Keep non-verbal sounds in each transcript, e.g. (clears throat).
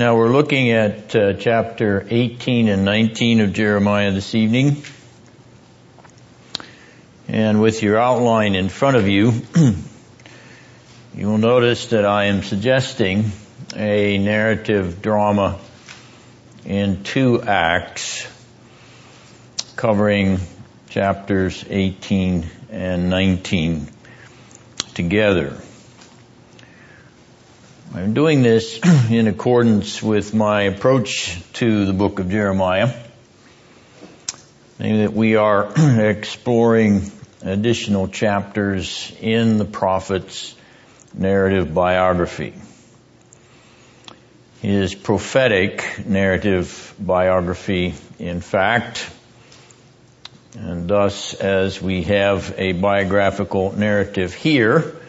Now we're looking at uh, chapter 18 and 19 of Jeremiah this evening. And with your outline in front of you, (clears throat) you will notice that I am suggesting a narrative drama in two acts covering chapters 18 and 19 together. I'm doing this (clears throat) in accordance with my approach to the book of Jeremiah, namely that we are (clears throat) exploring additional chapters in the prophet's narrative biography. His prophetic narrative biography, in fact, and thus as we have a biographical narrative here,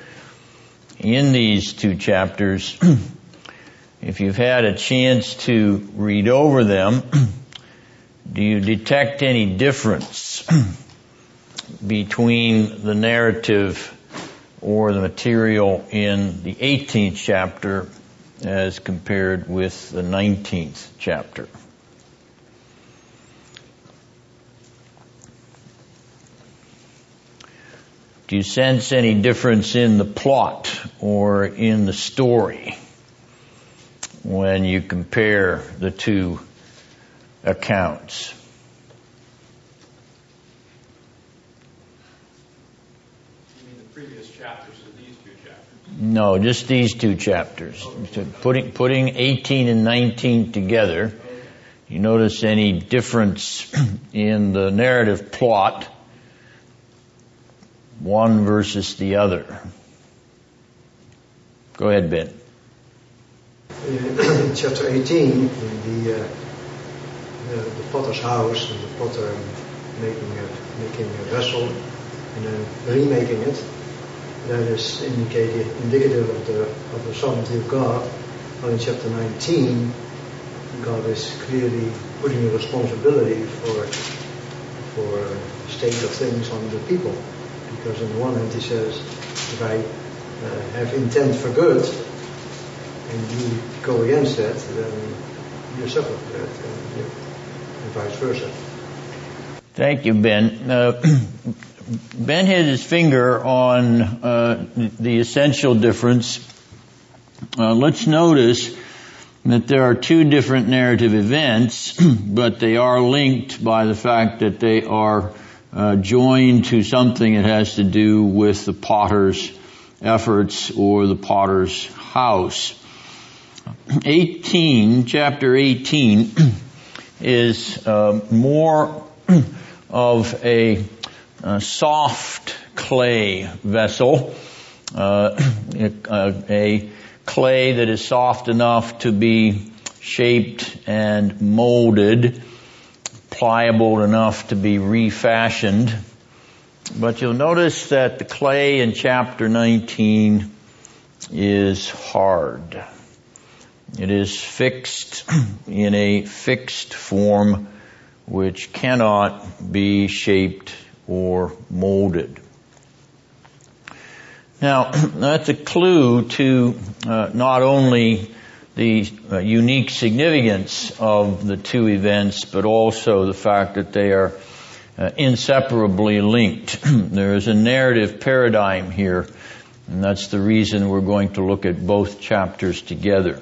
in these two chapters, (clears throat) if you've had a chance to read over them, (clears throat) do you detect any difference (clears throat) between the narrative or the material in the 18th chapter as compared with the 19th chapter? Do you sense any difference in the plot or in the story when you compare the two accounts? You mean the previous chapters of these two chapters? No, just these two chapters. So putting, putting 18 and 19 together, you notice any difference (clears throat) in the narrative plot one versus the other. Go ahead, Ben. In (clears throat) chapter 18, the, uh, the, the potter's house, and the potter making a, making a vessel and then remaking it, that is indicated, indicative of the, of the sovereignty of God. But in chapter 19, God is clearly putting the responsibility for, for state of things on the people. Because on the one hand he says, if I uh, have intent for good, and you go against that, then you suffer for that, and, and vice versa. Thank you, Ben. Uh, (clears throat) ben hit his finger on uh, the essential difference. Uh, let's notice that there are two different narrative events, (clears throat) but they are linked by the fact that they are uh, joined to something that has to do with the potter's efforts or the potter's house. 18, chapter 18 (clears throat) is uh, more (clears throat) of a, a, soft clay vessel, uh, (clears throat) a, a clay that is soft enough to be shaped and molded pliable enough to be refashioned. But you'll notice that the clay in chapter 19 is hard. It is fixed (clears throat) in a fixed form which cannot be shaped or molded. Now, (clears throat) that's a clue to uh, not only the uh, unique significance of the two events, but also the fact that they are uh, inseparably linked. (clears throat) there is a narrative paradigm here, and that's the reason we're going to look at both chapters together.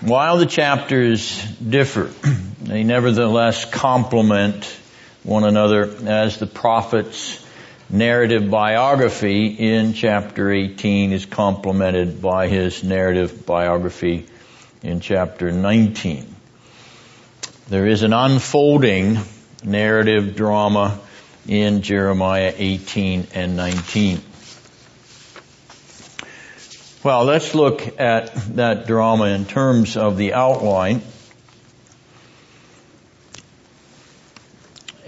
While the chapters differ, (clears throat) they nevertheless complement one another as the prophets narrative biography in chapter 18 is complemented by his narrative biography in chapter 19. There is an unfolding narrative drama in Jeremiah 18 and 19. Well, let's look at that drama in terms of the outline.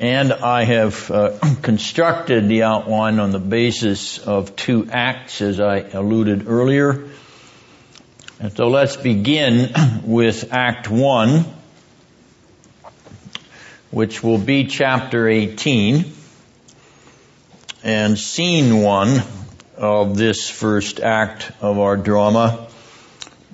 And I have uh, (clears throat) constructed the outline on the basis of two acts as I alluded earlier. And so let's begin (clears throat) with Act 1, which will be chapter 18, and scene 1 of this first act of our drama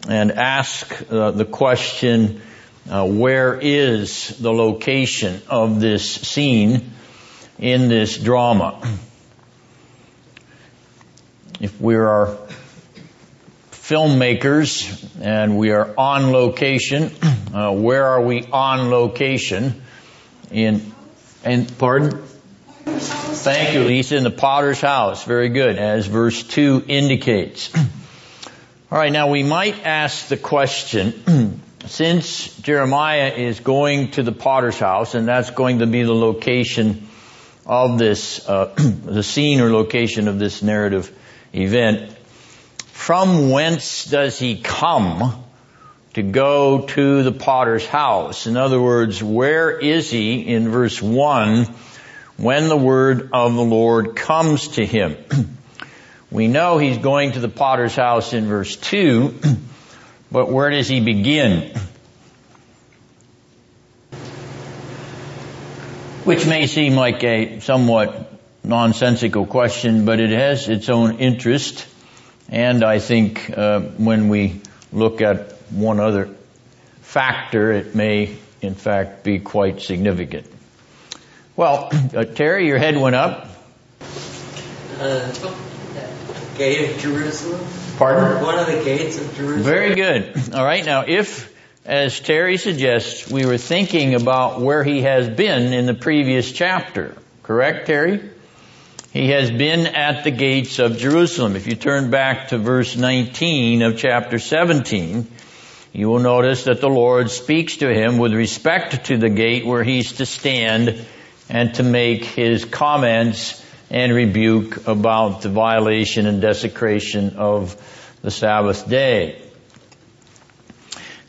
and ask uh, the question, uh, where is the location of this scene in this drama? If we are filmmakers and we are on location, uh, where are we on location? In, and pardon? Thank you, Lisa. In the potter's house. Very good, as verse 2 indicates. All right, now we might ask the question, (clears throat) since Jeremiah is going to the potter's house, and that's going to be the location of this, uh, (clears throat) the scene or location of this narrative event, from whence does he come to go to the potter's house? In other words, where is he in verse 1 when the word of the Lord comes to him? (clears throat) we know he's going to the potter's house in verse 2, (clears throat) but where does he begin? Which may seem like a somewhat nonsensical question, but it has its own interest. And I think uh, when we look at one other factor, it may in fact be quite significant. Well, uh, Terry, your head went up. Uh, gate of Jerusalem. Pardon? One of the gates of Jerusalem. Very good. All right. Now, if, as Terry suggests, we were thinking about where he has been in the previous chapter, correct, Terry? He has been at the gates of Jerusalem. If you turn back to verse 19 of chapter 17, you will notice that the Lord speaks to him with respect to the gate where he's to stand and to make his comments and rebuke about the violation and desecration of the Sabbath day.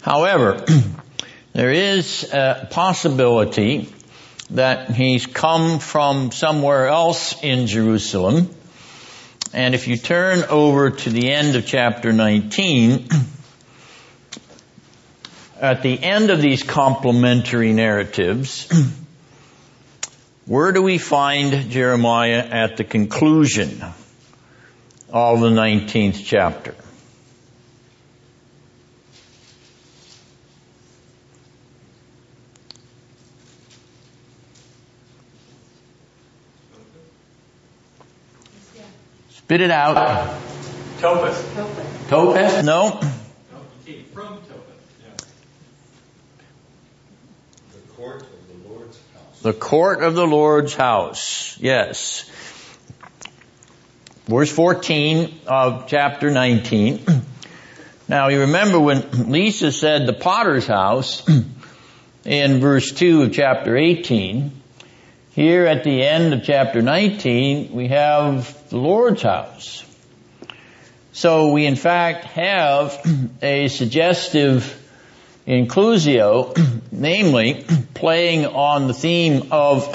However, (clears throat) there is a possibility that he's come from somewhere else in Jerusalem. And if you turn over to the end of chapter 19, (clears throat) at the end of these complementary narratives, (clears throat) where do we find Jeremiah at the conclusion of the 19th chapter? Spit it out. Topheth. Topheth? No. No, you came from Topheth. Yeah. The court of the Lord's house. The court of the Lord's house. Yes. Verse 14 of chapter 19. (clears throat) Now you remember when Lisa said the potter's house (clears throat) in verse 2 of chapter 18, here at the end of chapter 19, we have the Lord's house. So we in fact have (clears throat) a suggestive inclusio, namely playing on the theme of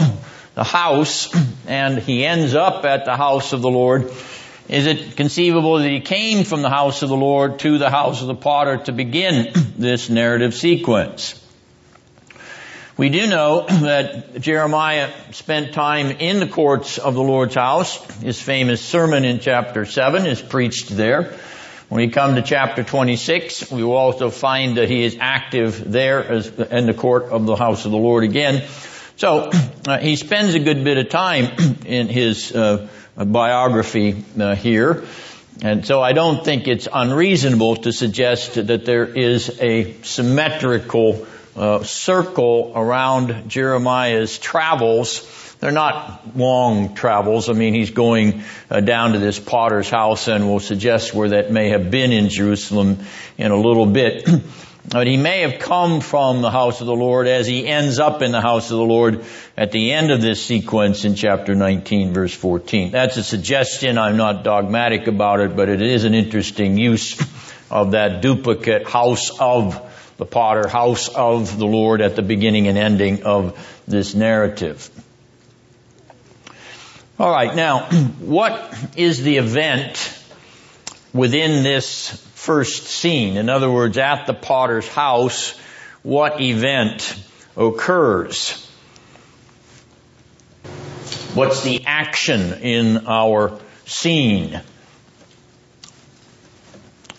the house, and he ends up at the house of the Lord. Is it conceivable that he came from the house of the Lord to the house of the potter to begin this narrative sequence? We do know that Jeremiah spent time in the courts of the Lord's house. His famous sermon in chapter 7 is preached there. When we come to chapter 26, we will also find that he is active there as in the court of the house of the Lord again. So (clears throat) uh, he spends a good bit of time (clears throat) in his uh, biography uh, here. And so I don't think it's unreasonable to suggest that there is a symmetrical uh, circle around Jeremiah's travels. They're not long travels. I mean, he's going uh, down to this potter's house and will suggest where that may have been in Jerusalem in a little bit. (clears throat) but he may have come from the house of the Lord as he ends up in the house of the Lord at the end of this sequence in chapter 19 verse 14. That's a suggestion. I'm not dogmatic about it, but it is an interesting use of that duplicate house of the potter, house of the Lord at the beginning and ending of this narrative. All right, now, (clears throat) what is the event within this first scene? In other words, at the potter's house, what event occurs? What's the action in our scene?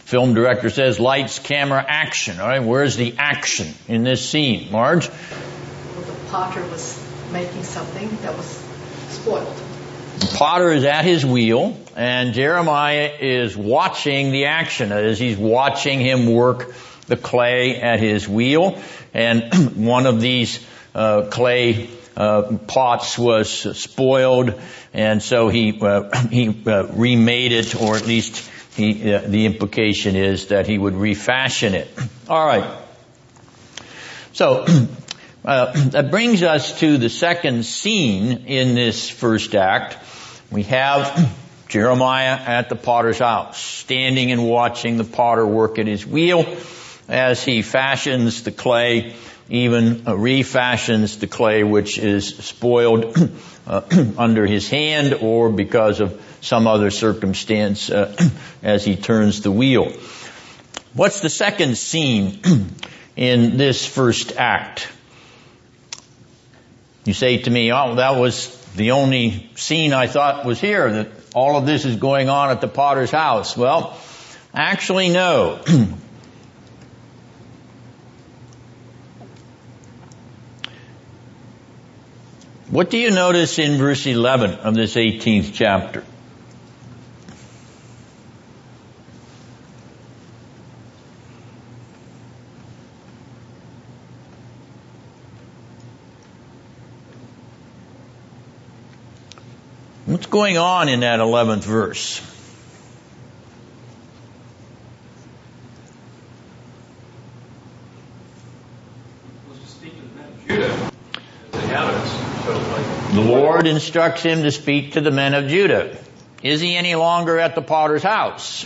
film director says lights, camera, action. All right, where's the action in this scene? Marge? Well, the potter was making something that was spoiled. Potter is at his wheel, and Jeremiah is watching the action as he's watching him work the clay at his wheel. And (clears throat) one of these uh, clay uh, pots was spoiled, and so he uh, (clears throat) he uh, remade it, or at least he, uh, the implication is that he would refashion it. All right. So (clears throat) uh, (clears throat) that brings us to the second scene in this first act. We have (clears throat) Jeremiah at the potter's house, standing and watching the potter work at his wheel as he fashions the clay, even uh, refashions the clay which is spoiled (clears throat) uh, under his hand or because of some other circumstance as he turns the wheel. What's the second scene in this first act? You say to me, oh, that was the only scene I thought was here, that all of this is going on at the potter's house. Well, actually no. (clears throat) what do you notice in verse 11 of this 18th chapter? What's going on in that 11th verse? The Lord instructs him to speak to the men of Judah. Is he any longer at the potter's house?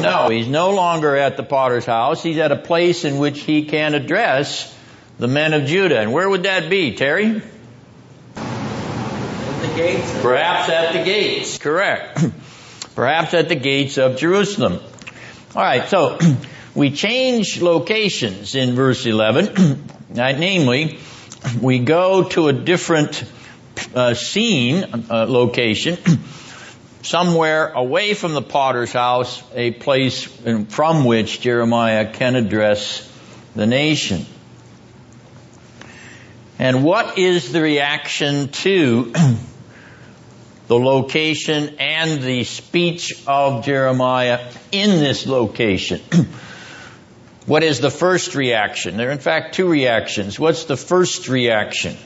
No, he's no longer at the potter's house. He's at a place in which he can address the men of Judah. And where would that be, Terry? Gates. Perhaps at the gates, correct. (clears throat) Perhaps at the gates of Jerusalem. Alright, so (clears throat) we change locations in verse 11. (clears throat) namely, we go to a different uh, scene, uh, location, somewhere away from the potter's house, a place from which Jeremiah can address the nation. And what is the reaction to the location and the speech of Jeremiah in this location. (clears throat) what is the first reaction? There are in fact two reactions. What's the first reaction?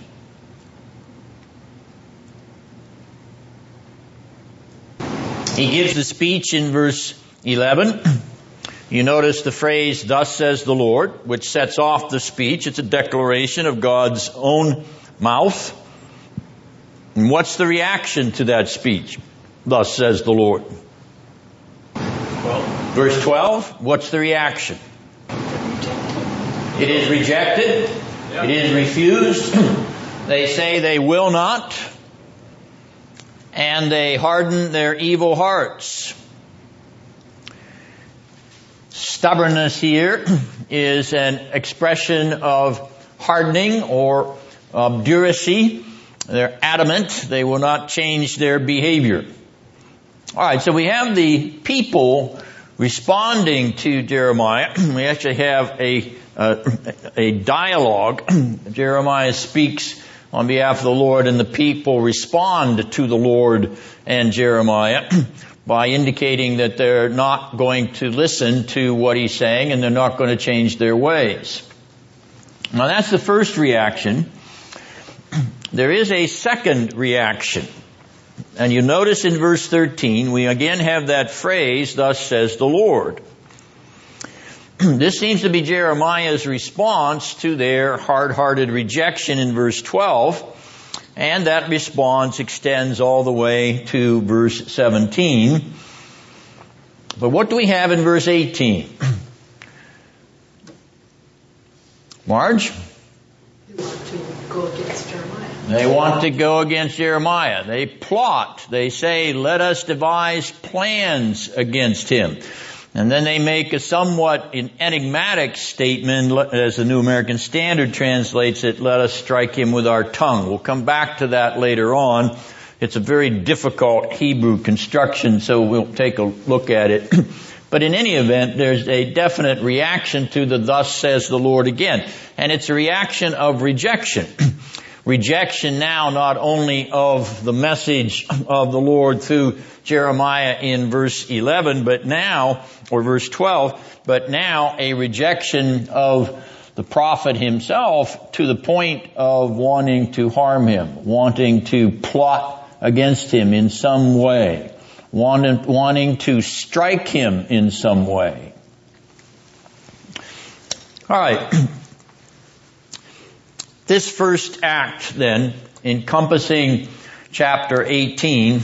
He gives the speech in verse 11. (clears throat) You notice the phrase, thus says the Lord, which sets off the speech. It's a declaration of God's own mouth. And what's the reaction to that speech? Thus says the Lord. Verse 12, what's the reaction? It is rejected. It is refused. (clears throat) they say they will not. And they harden their evil hearts. Stubbornness here (clears throat) is an expression of hardening or obduracy. They're adamant. They will not change their behavior. Alright, so we have the people responding to Jeremiah. (clears throat) We actually have a, uh, a dialogue. (clears throat) Jeremiah speaks on behalf of the Lord and the people respond to the Lord and Jeremiah (clears throat) by indicating that they're not going to listen to what he's saying and they're not going to change their ways. Now that's the first reaction. There is a second reaction. And you notice in verse 13, we again have that phrase, thus says the Lord. (clears throat) this seems to be Jeremiah's response to their hard-hearted rejection in verse 12. And that response extends all the way to verse 17. But what do we have in verse 18? (clears throat) Marge? go against. They want to go against Jeremiah. They plot. They say, let us devise plans against him. And then they make a somewhat enigmatic statement, as the New American Standard translates it, let us strike him with our tongue. We'll come back to that later on. It's a very difficult Hebrew construction, so we'll take a look at it. (clears throat) But in any event, there's a definite reaction to the thus says the Lord again. And it's a reaction of rejection. (clears throat) rejection now not only of the message of the Lord through Jeremiah in verse 11, but now, or verse 12, but now a rejection of the prophet himself to the point of wanting to harm him, wanting to plot against him in some way wanting, wanting to strike him in some way. All right. (clears throat) This first act then, encompassing chapter 18,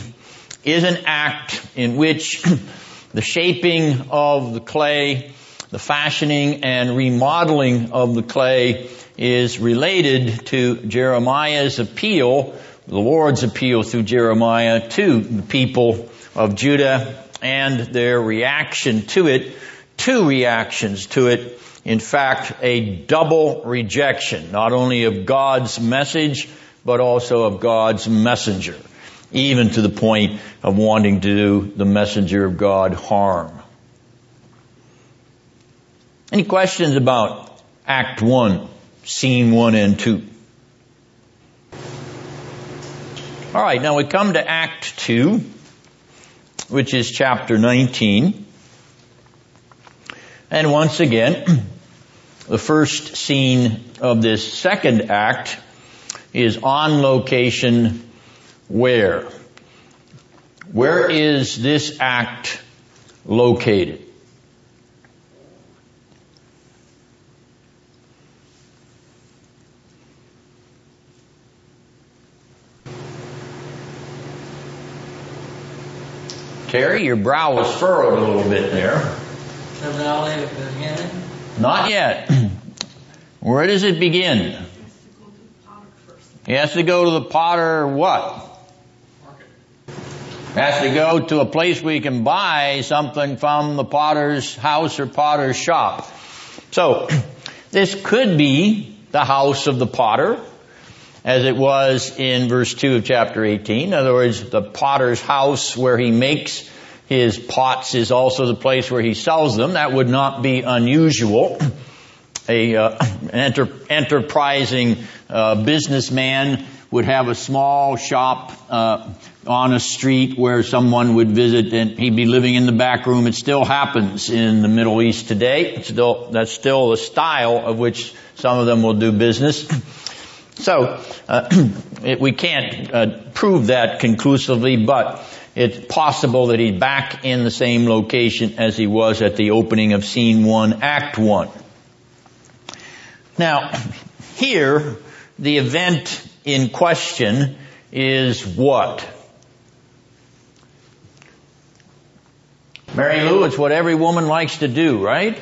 is an act in which (clears throat) the shaping of the clay, the fashioning and remodeling of the clay is related to Jeremiah's appeal, the Lord's appeal through Jeremiah to the people of Judah and their reaction to it, two reactions to it. In fact, a double rejection, not only of God's message, but also of God's messenger, even to the point of wanting to do the messenger of God harm. Any questions about Act 1, Scene 1 and 2? All right, now we come to Act 2 which is chapter 19. And once again, (clears throat) the first scene of this second act is on location where? Where is this act located? Terry, your brow was furrowed a little bit there. The Valley of Hinnom? Not yet. Where does it begin? He has to go to the potter what? Has to go to a place where he can buy something from the potter's house or potter's shop. So, (clears throat) this could be the house of the potter as it was in verse 2 of chapter 18. In other words, the potter's house where he makes his pots is also the place where he sells them. That would not be unusual. (clears throat) A uh, enter, enterprising uh, businessman would have a small shop uh, on a street where someone would visit and he'd be living in the back room. It still happens in the Middle East today. It's still, that's still the style of which some of them will do business. So uh, (clears throat) it, we can't uh, prove that conclusively, but it's possible that he's back in the same location as he was at the opening of scene one, act one. Now, here, the event in question is what? Mary Lou, it's what every woman likes to do, right?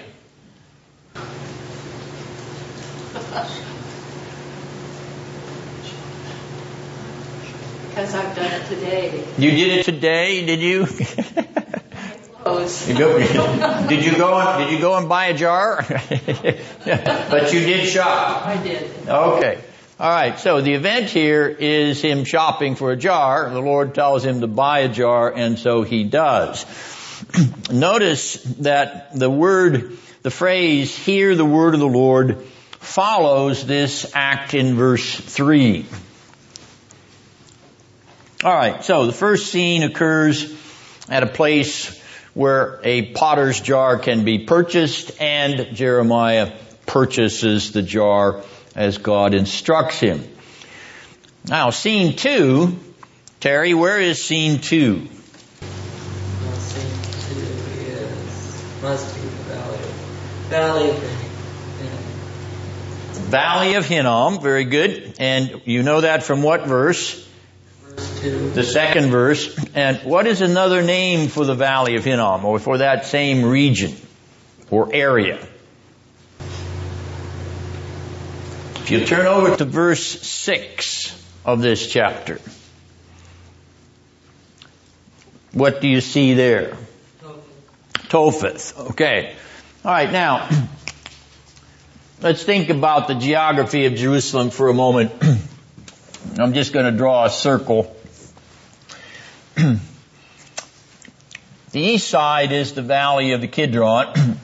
Because I've done it today. You did it today, did you? (laughs) Close. You go, (laughs) did you go and, did you go and buy a jar? (laughs) but you did shop. I did. Okay. All right. So the event here is him shopping for a jar. The Lord tells him to buy a jar, and so he does. (clears throat) Notice that the word, the phrase, hear the word of the Lord follows this act in verse 3. Alright, so the first scene occurs at a place where a potter's jar can be purchased and Jeremiah purchases the jar as God instructs him. Now, scene two, Terry, where is scene two? Well, scene two is, must be the Valley of, Valley of Hinnom. Valley of Hinnom, very good. And you know that from what verse? The second verse. And what is another name for the Valley of Hinnom or for that same region or area? If you turn over to verse 6 of this chapter, what do you see there? Topheth. Okay. All right, now, (clears throat) let's think about the geography of Jerusalem for a moment. (clears throat) I'm just going to draw a circle (clears throat) The east side is the valley of the Kidron. (clears throat)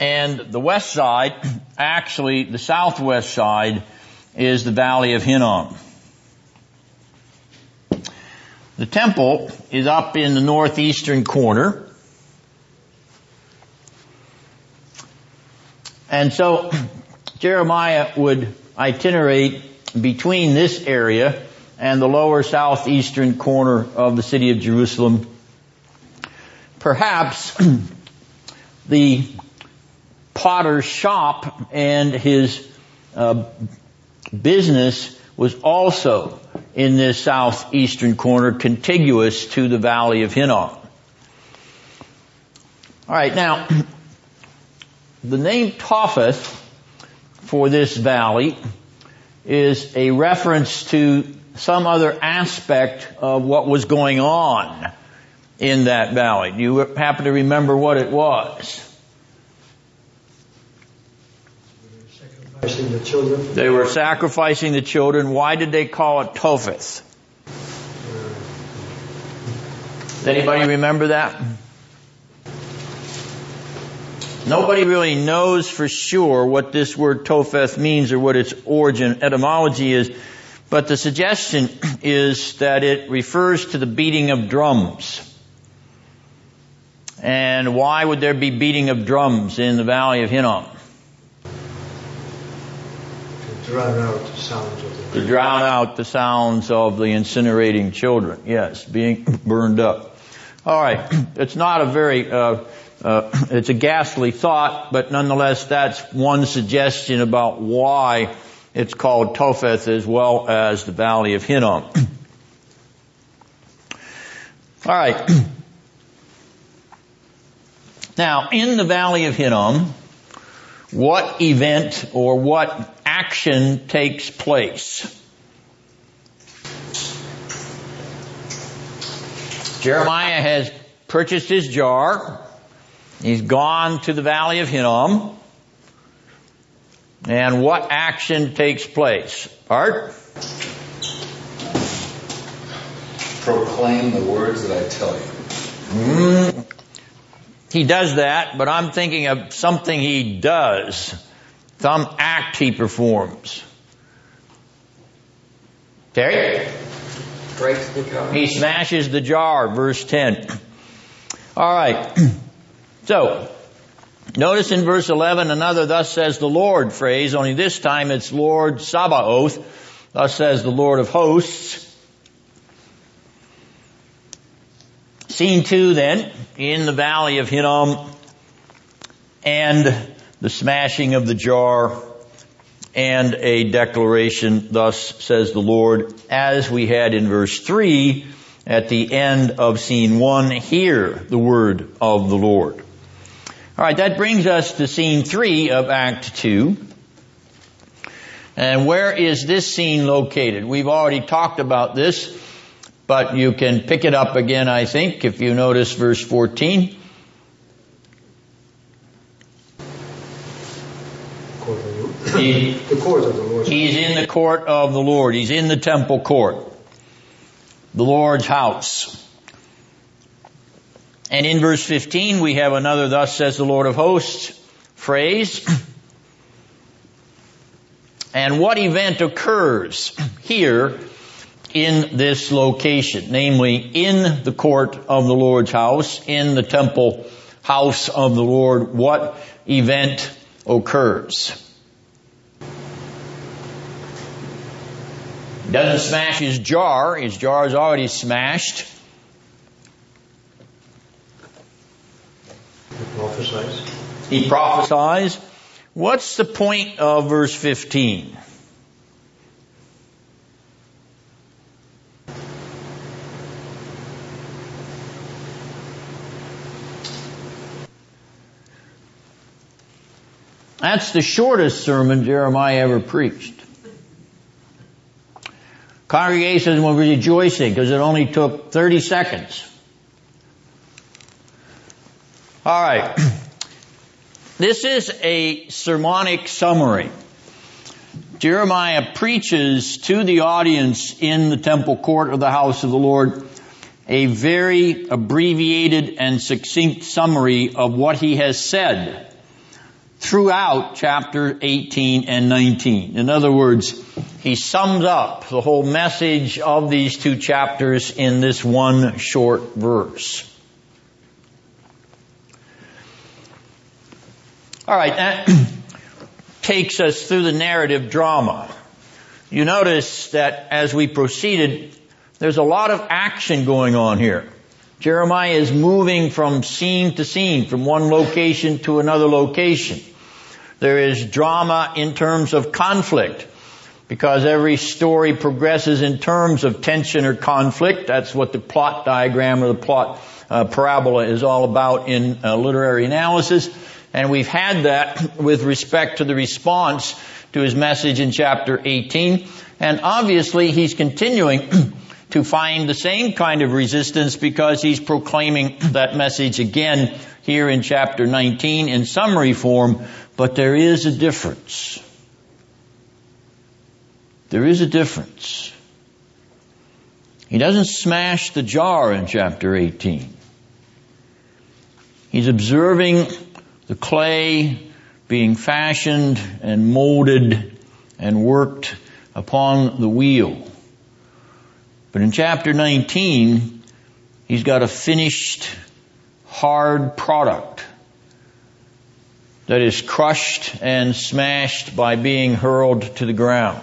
and the west side, (clears throat) actually the southwest side, is the valley of Hinnom. The temple is up in the northeastern corner. And so Jeremiah would itinerate between this area and the lower southeastern corner of the city of Jerusalem. Perhaps (clears throat) the potter's shop and his uh, business was also in this southeastern corner contiguous to the valley of Hinnom. Alright, now, (clears throat) the name Topheth for this valley is a reference to some other aspect of what was going on in that valley. Do you happen to remember what it was? The children. They were sacrificing the children. Why did they call it Topheth? Does anybody remember that? Nobody really knows for sure what this word Topheth means or what its origin, etymology is, but the suggestion (clears throat) is that it refers to the beating of drums. And why would there be beating of drums in the valley of Hinnom? To drown out the sounds of the To drown out the sounds of the incinerating children. Yes, being (clears throat) burned up. All right, (clears throat) it's not a very uh, uh, it's a ghastly thought, but nonetheless, that's one suggestion about why it's called Topheth as well as the Valley of Hinnom. (clears throat) All right. (clears throat) Now, in the Valley of Hinnom, what event or what action takes place? Jeremiah has purchased his jar. He's gone to the valley of Hinnom. And what action takes place? Art? Proclaim the words that I tell you. Mm, he does that, but I'm thinking of something he does. Some act he performs. Terry? Breaks the jar. He smashes the jar, verse 10. Alright. (clears throat) So, notice in verse 11 another thus says the Lord phrase, only this time it's Lord Sabaoth, thus says the Lord of hosts. Scene two then, in the valley of Hinnom, and the smashing of the jar, and a declaration, thus says the Lord, as we had in verse three, at the end of scene one, hear the word of the Lord. Alright, that brings us to scene three of Act two. And where is this scene located? We've already talked about this, but you can pick it up again, I think, if you notice verse 14. He, the court of the Lord. He's in the court of the Lord. He's in the temple court. The Lord's house. And in verse 15 we have another thus says the Lord of hosts phrase. And what event occurs here in this location, namely in the court of the Lord's house, in the temple house of the Lord, what event occurs? Doesn't smash his jar, his jar is already smashed. He prophesies. He prophesies. What's the point of verse 15? That's the shortest sermon Jeremiah ever preached. Congregation were rejoicing because it only took 30 seconds. Alright. (clears throat) This is a sermonic summary. Jeremiah preaches to the audience in the temple court of the house of the Lord a very abbreviated and succinct summary of what he has said throughout chapter 18 and 19. In other words, he sums up the whole message of these two chapters in this one short verse. All right, that (clears throat) takes us through the narrative drama. You notice that as we proceeded, there's a lot of action going on here. Jeremiah is moving from scene to scene, from one location to another location. There is drama in terms of conflict because every story progresses in terms of tension or conflict. That's what the plot diagram or the plot uh, parabola is all about in uh, literary analysis. And we've had that with respect to the response to his message in chapter 18. And obviously he's continuing (clears throat) to find the same kind of resistance because he's proclaiming that message again here in chapter 19 in summary form, but there is a difference. There is a difference. He doesn't smash the jar in chapter 18. He's observing the clay being fashioned and molded and worked upon the wheel. But in chapter 19, he's got a finished hard product that is crushed and smashed by being hurled to the ground.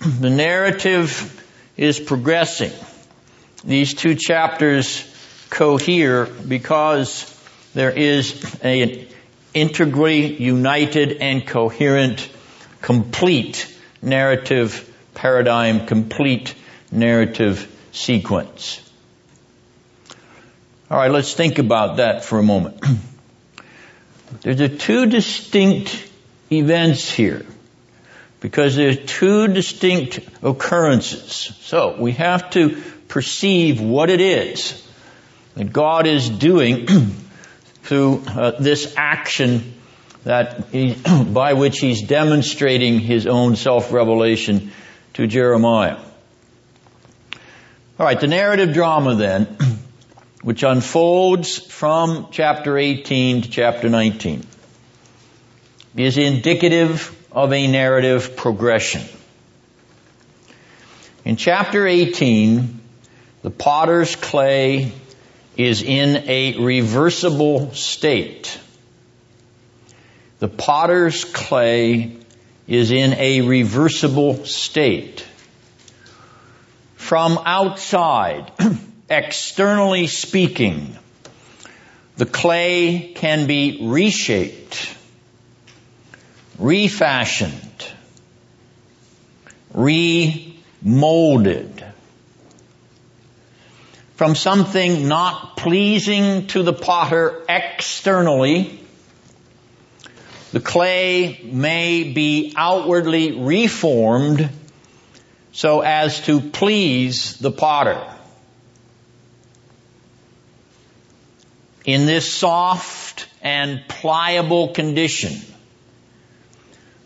(clears throat) The narrative is progressing. These two chapters cohere because there is an integrally united and coherent, complete narrative paradigm, complete narrative sequence. All right, let's think about that for a moment. (clears throat) There's two distinct events here because there's two distinct occurrences. So we have to perceive what it is that God is doing (clears throat) through uh, this action that he, (clears throat) by which he's demonstrating his own self-revelation to Jeremiah. All right, the narrative drama then (clears throat) which unfolds from chapter 18 to chapter 19, is indicative of a narrative progression. In chapter 18, the potter's clay is in a reversible state. The potter's clay is in a reversible state. From outside, (clears throat) externally speaking, the clay can be reshaped, refashioned, remolded from something not pleasing to the potter externally. The clay may be outwardly reformed so as to please the potter. in this soft and pliable condition.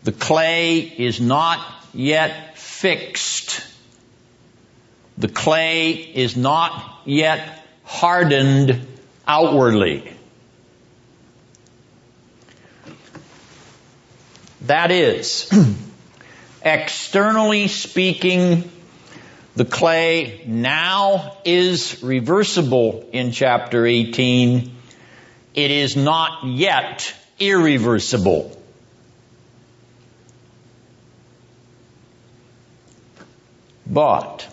The clay is not yet fixed. The clay is not yet hardened outwardly. That is, (clears throat) externally speaking, the clay now is reversible in chapter 18. It is not yet irreversible. But,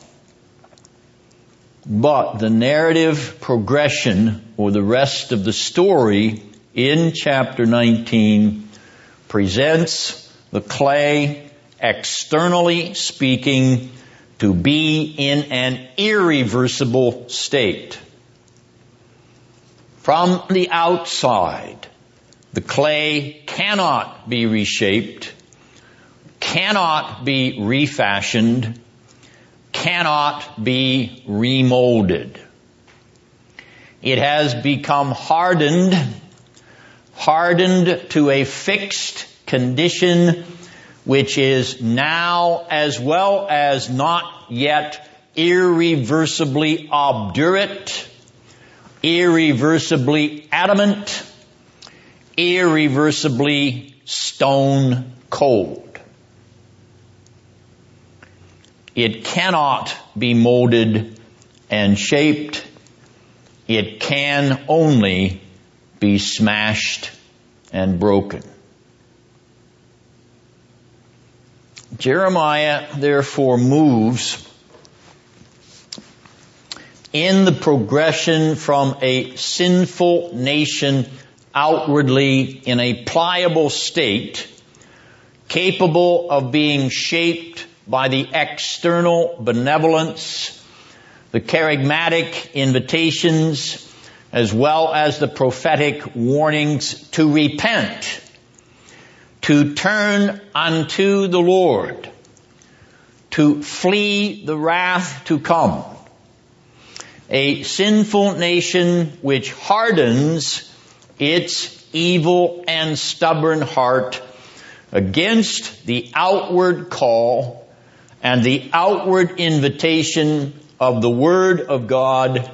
but the narrative progression or the rest of the story in chapter 19 presents the clay externally speaking to be in an irreversible state. From the outside, the clay cannot be reshaped, cannot be refashioned, cannot be remolded. It has become hardened, hardened to a fixed condition which is now as well as not yet irreversibly obdurate, irreversibly adamant, irreversibly stone cold. It cannot be molded and shaped. It can only be smashed and broken. Jeremiah therefore moves in the progression from a sinful nation outwardly in a pliable state, capable of being shaped by the external benevolence, the charismatic invitations, as well as the prophetic warnings to repent, to turn unto the Lord, to flee the wrath to come. A sinful nation which hardens its evil and stubborn heart against the outward call and the outward invitation of the Word of God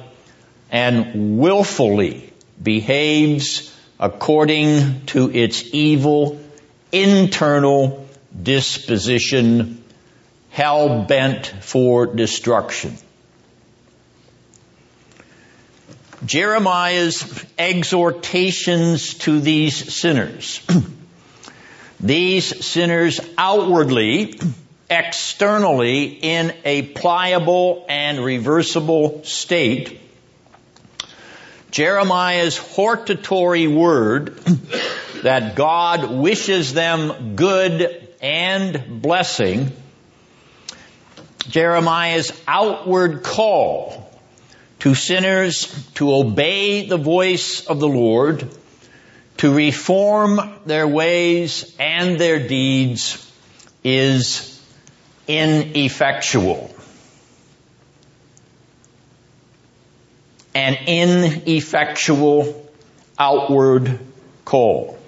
and willfully behaves according to its evil internal disposition, hell bent for destruction. Jeremiah's exhortations to these sinners. (clears throat) these sinners outwardly, externally, in a pliable and reversible state. Jeremiah's hortatory word (coughs) that God wishes them good and blessing. Jeremiah's outward call to sinners to obey the voice of the Lord, to reform their ways and their deeds is ineffectual. An ineffectual outward call.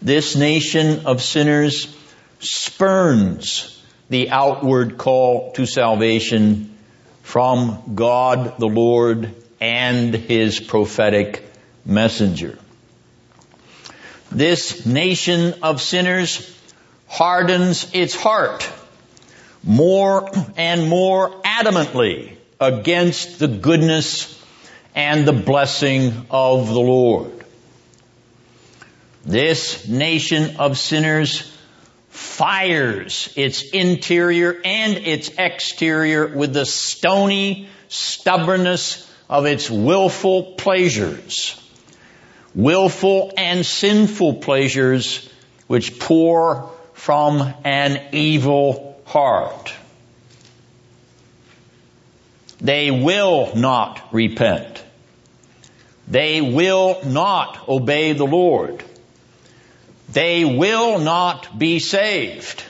This nation of sinners spurns the outward call to salvation from God the Lord and His prophetic messenger. This nation of sinners hardens its heart more and more adamantly against the goodness and the blessing of the Lord. This nation of sinners fires its interior and its exterior with the stony stubbornness of its willful pleasures. Willful and sinful pleasures which pour from an evil heart. They will not repent. They will not obey the Lord they will not be saved.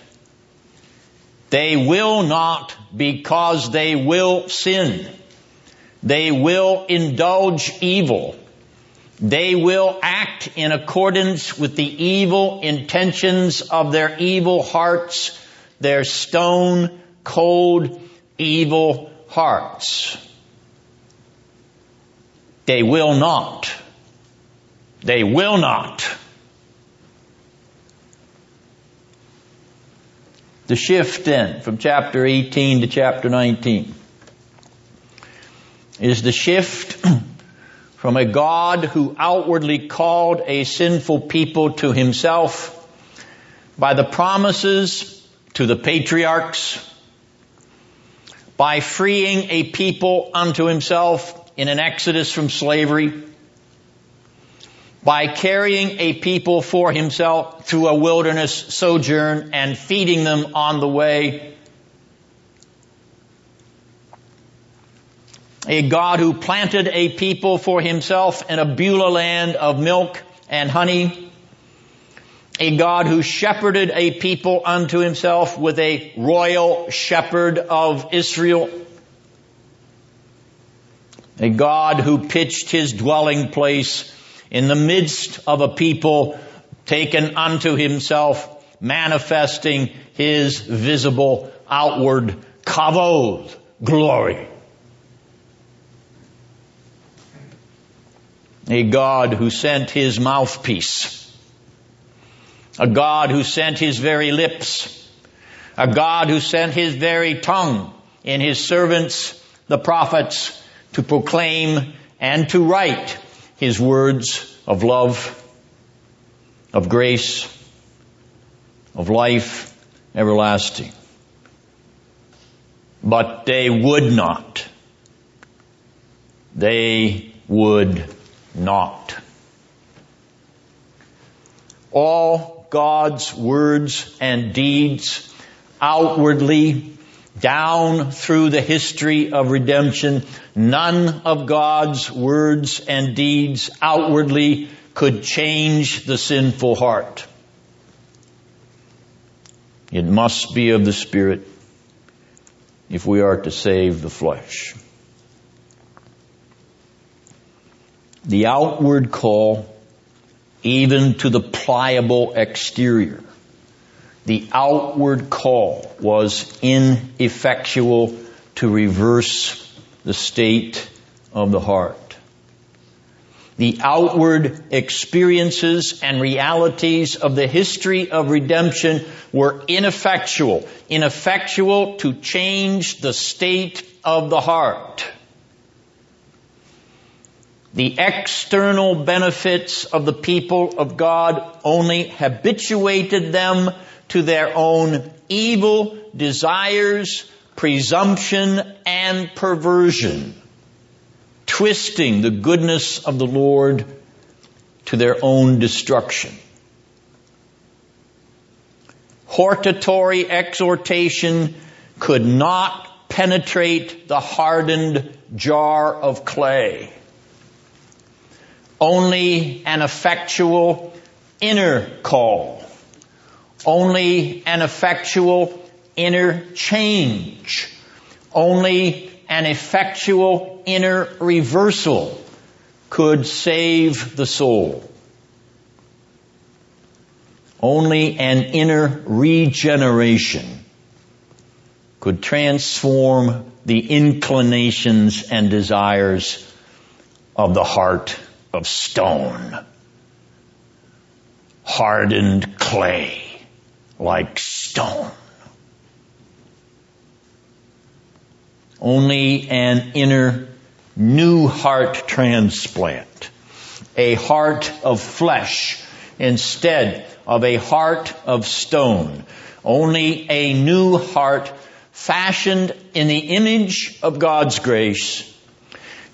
They will not because they will sin. They will indulge evil. They will act in accordance with the evil intentions of their evil hearts, their stone cold evil hearts. They will not. They will not The shift then from chapter 18 to chapter 19 is the shift (clears throat) from a God who outwardly called a sinful people to himself by the promises to the patriarchs, by freeing a people unto himself in an exodus from slavery, by carrying a people for himself through a wilderness sojourn and feeding them on the way. A God who planted a people for himself in a Beulah land of milk and honey. A God who shepherded a people unto himself with a royal shepherd of Israel. A God who pitched his dwelling place in the midst of a people taken unto himself, manifesting his visible outward kavod, glory. A God who sent his mouthpiece. A God who sent his very lips. A God who sent his very tongue in his servants, the prophets, to proclaim and to write his words of love, of grace, of life everlasting. But they would not. They would not. All God's words and deeds outwardly down through the history of redemption, none of God's words and deeds outwardly could change the sinful heart. It must be of the Spirit if we are to save the flesh. The outward call, even to the pliable exterior, the outward call was ineffectual to reverse the state of the heart. The outward experiences and realities of the history of redemption were ineffectual, ineffectual to change the state of the heart. The external benefits of the people of God only habituated them to their own evil desires, presumption, and perversion, twisting the goodness of the Lord to their own destruction. Hortatory exhortation could not penetrate the hardened jar of clay. Only an effectual inner call only an effectual inner change. Only an effectual inner reversal could save the soul. Only an inner regeneration could transform the inclinations and desires of the heart of stone, hardened clay like stone. Only an inner new heart transplant, a heart of flesh instead of a heart of stone. Only a new heart fashioned in the image of God's grace,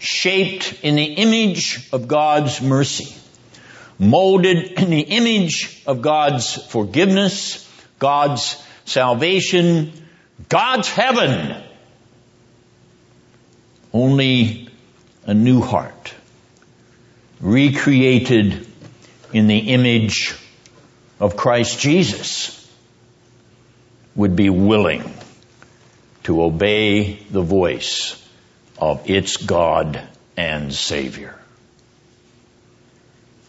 shaped in the image of God's mercy, molded in the image of God's forgiveness, God's salvation, God's heaven. Only a new heart, recreated in the image of Christ Jesus, would be willing to obey the voice of its God and Savior.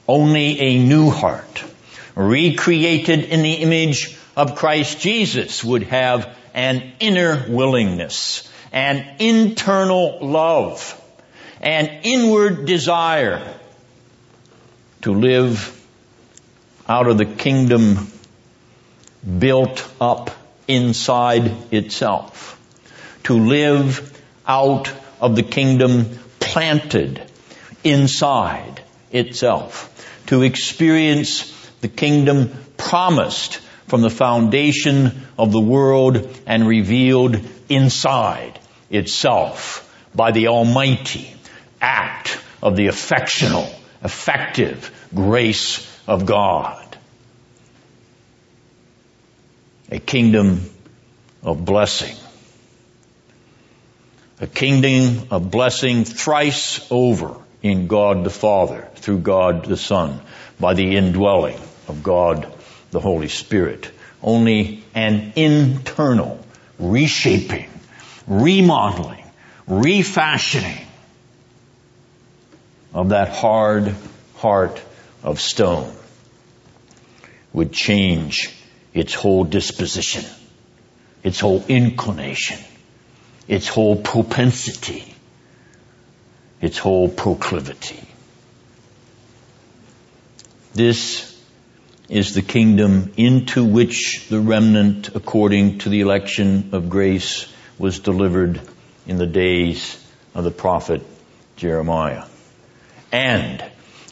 Only a new heart, recreated in the image of Christ Jesus would have an inner willingness, an internal love, an inward desire to live out of the kingdom built up inside itself, to live out of the kingdom planted inside itself, to experience the kingdom promised from the foundation of the world and revealed inside itself by the almighty act of the affectional, effective grace of God. A kingdom of blessing. A kingdom of blessing thrice over in God the Father, through God the Son, by the indwelling of God the Holy Spirit. Only an internal reshaping, remodeling, refashioning of that hard heart of stone would change its whole disposition, its whole inclination, its whole propensity, its whole proclivity. This is the kingdom into which the remnant, according to the election of grace, was delivered in the days of the prophet Jeremiah. And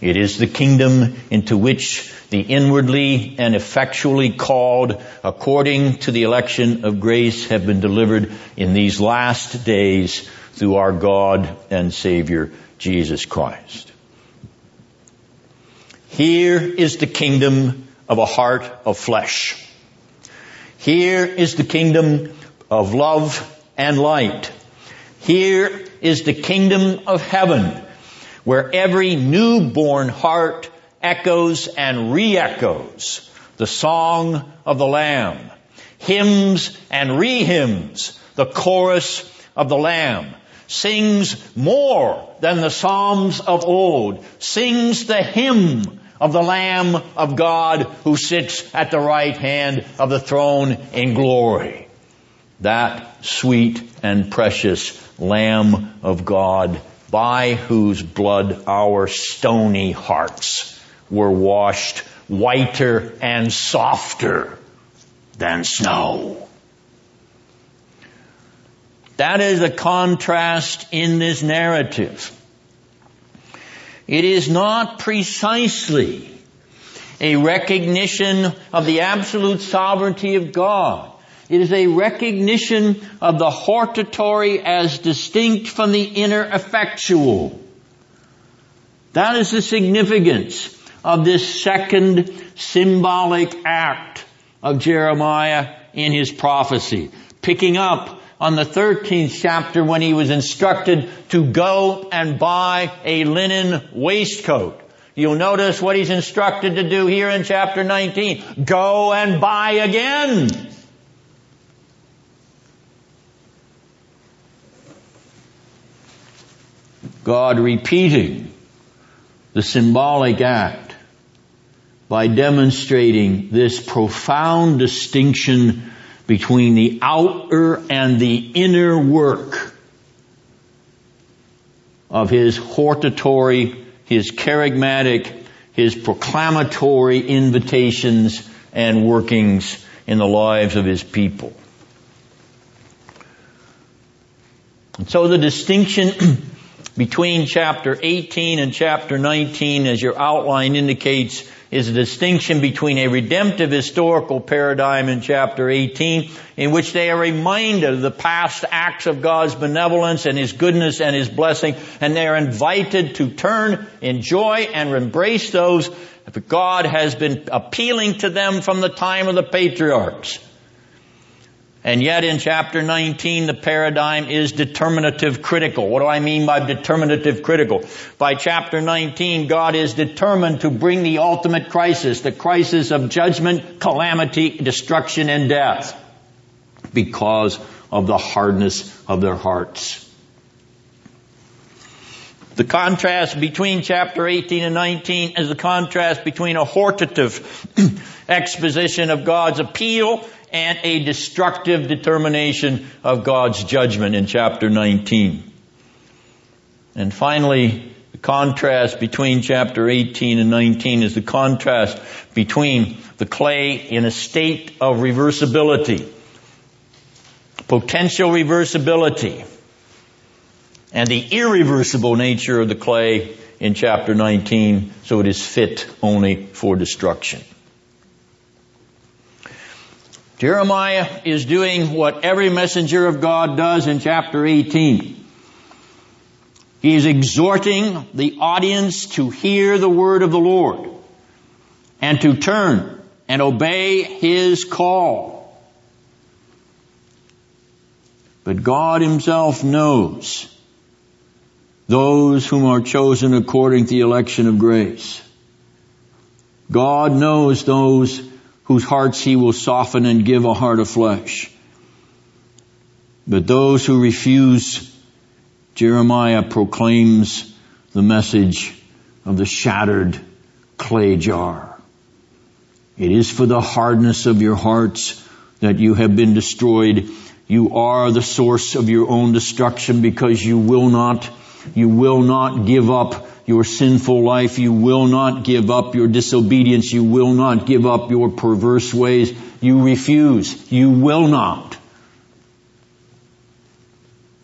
it is the kingdom into which the inwardly and effectually called, according to the election of grace, have been delivered in these last days through our God and Savior, Jesus Christ. Here is the kingdom of a heart of flesh. Here is the kingdom of love and light. Here is the kingdom of heaven where every newborn heart echoes and re-echoes the song of the Lamb, hymns and re-hymns the chorus of the Lamb, sings more than the Psalms of old, sings the hymn of the Lamb of God who sits at the right hand of the throne in glory. That sweet and precious Lamb of God by whose blood our stony hearts were washed whiter and softer than snow. That is a contrast in this narrative. It is not precisely a recognition of the absolute sovereignty of God. It is a recognition of the hortatory as distinct from the inner effectual. That is the significance of this second symbolic act of Jeremiah in his prophecy. Picking up on the 13th chapter when he was instructed to go and buy a linen waistcloth. You'll notice what he's instructed to do here in chapter 19. Go and buy again. God repeating the symbolic act by demonstrating this profound distinction between the outer and the inner work of his hortatory, his charismatic, his proclamatory invitations and workings in the lives of his people. And so the distinction (clears throat) between chapter 18 and chapter 19, as your outline indicates, is a distinction between a redemptive historical paradigm in chapter 18, in which they are reminded of the past acts of God's benevolence and His goodness and His blessing, and they are invited to turn, enjoy, and embrace those that God has been appealing to them from the time of the patriarchs. And yet in chapter 19, the paradigm is determinative critical. What do I mean by determinative critical? By chapter 19, God is determined to bring the ultimate crisis, the crisis of judgment, calamity, destruction, and death because of the hardness of their hearts. The contrast between chapter 18 and 19 is the contrast between a hortative (clears throat) exposition of God's appeal and a destructive determination of God's judgment in chapter 19. And finally, the contrast between chapter 18 and 19 is the contrast between the clay in a state of reversibility, potential reversibility, and the irreversible nature of the clay in chapter 19, so it is fit only for destruction. Jeremiah is doing what every messenger of God does in chapter 18. He is exhorting the audience to hear the word of the Lord and to turn and obey his call. But God himself knows those whom are chosen according to the election of grace. God knows those whose hearts he will soften and give a heart of flesh. But those who refuse, Jeremiah proclaims the message of the shattered clay jar. It is for the hardness of your hearts that you have been destroyed You are the source of your own destruction because you will not, you will not give up your sinful life. You will not give up your disobedience. You will not give up your perverse ways. You refuse. You will not.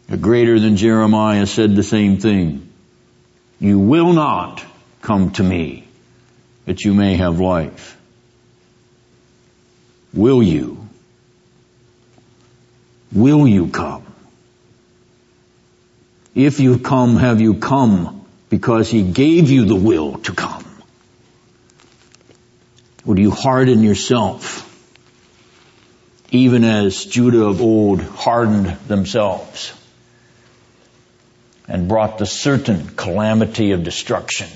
A greater than Jeremiah said the same thing. You will not come to me that you may have life. Will you? Will you come? If you come, have you come because he gave you the will to come? Or do you harden yourself, even as Judah of old hardened themselves and brought the certain calamity of destruction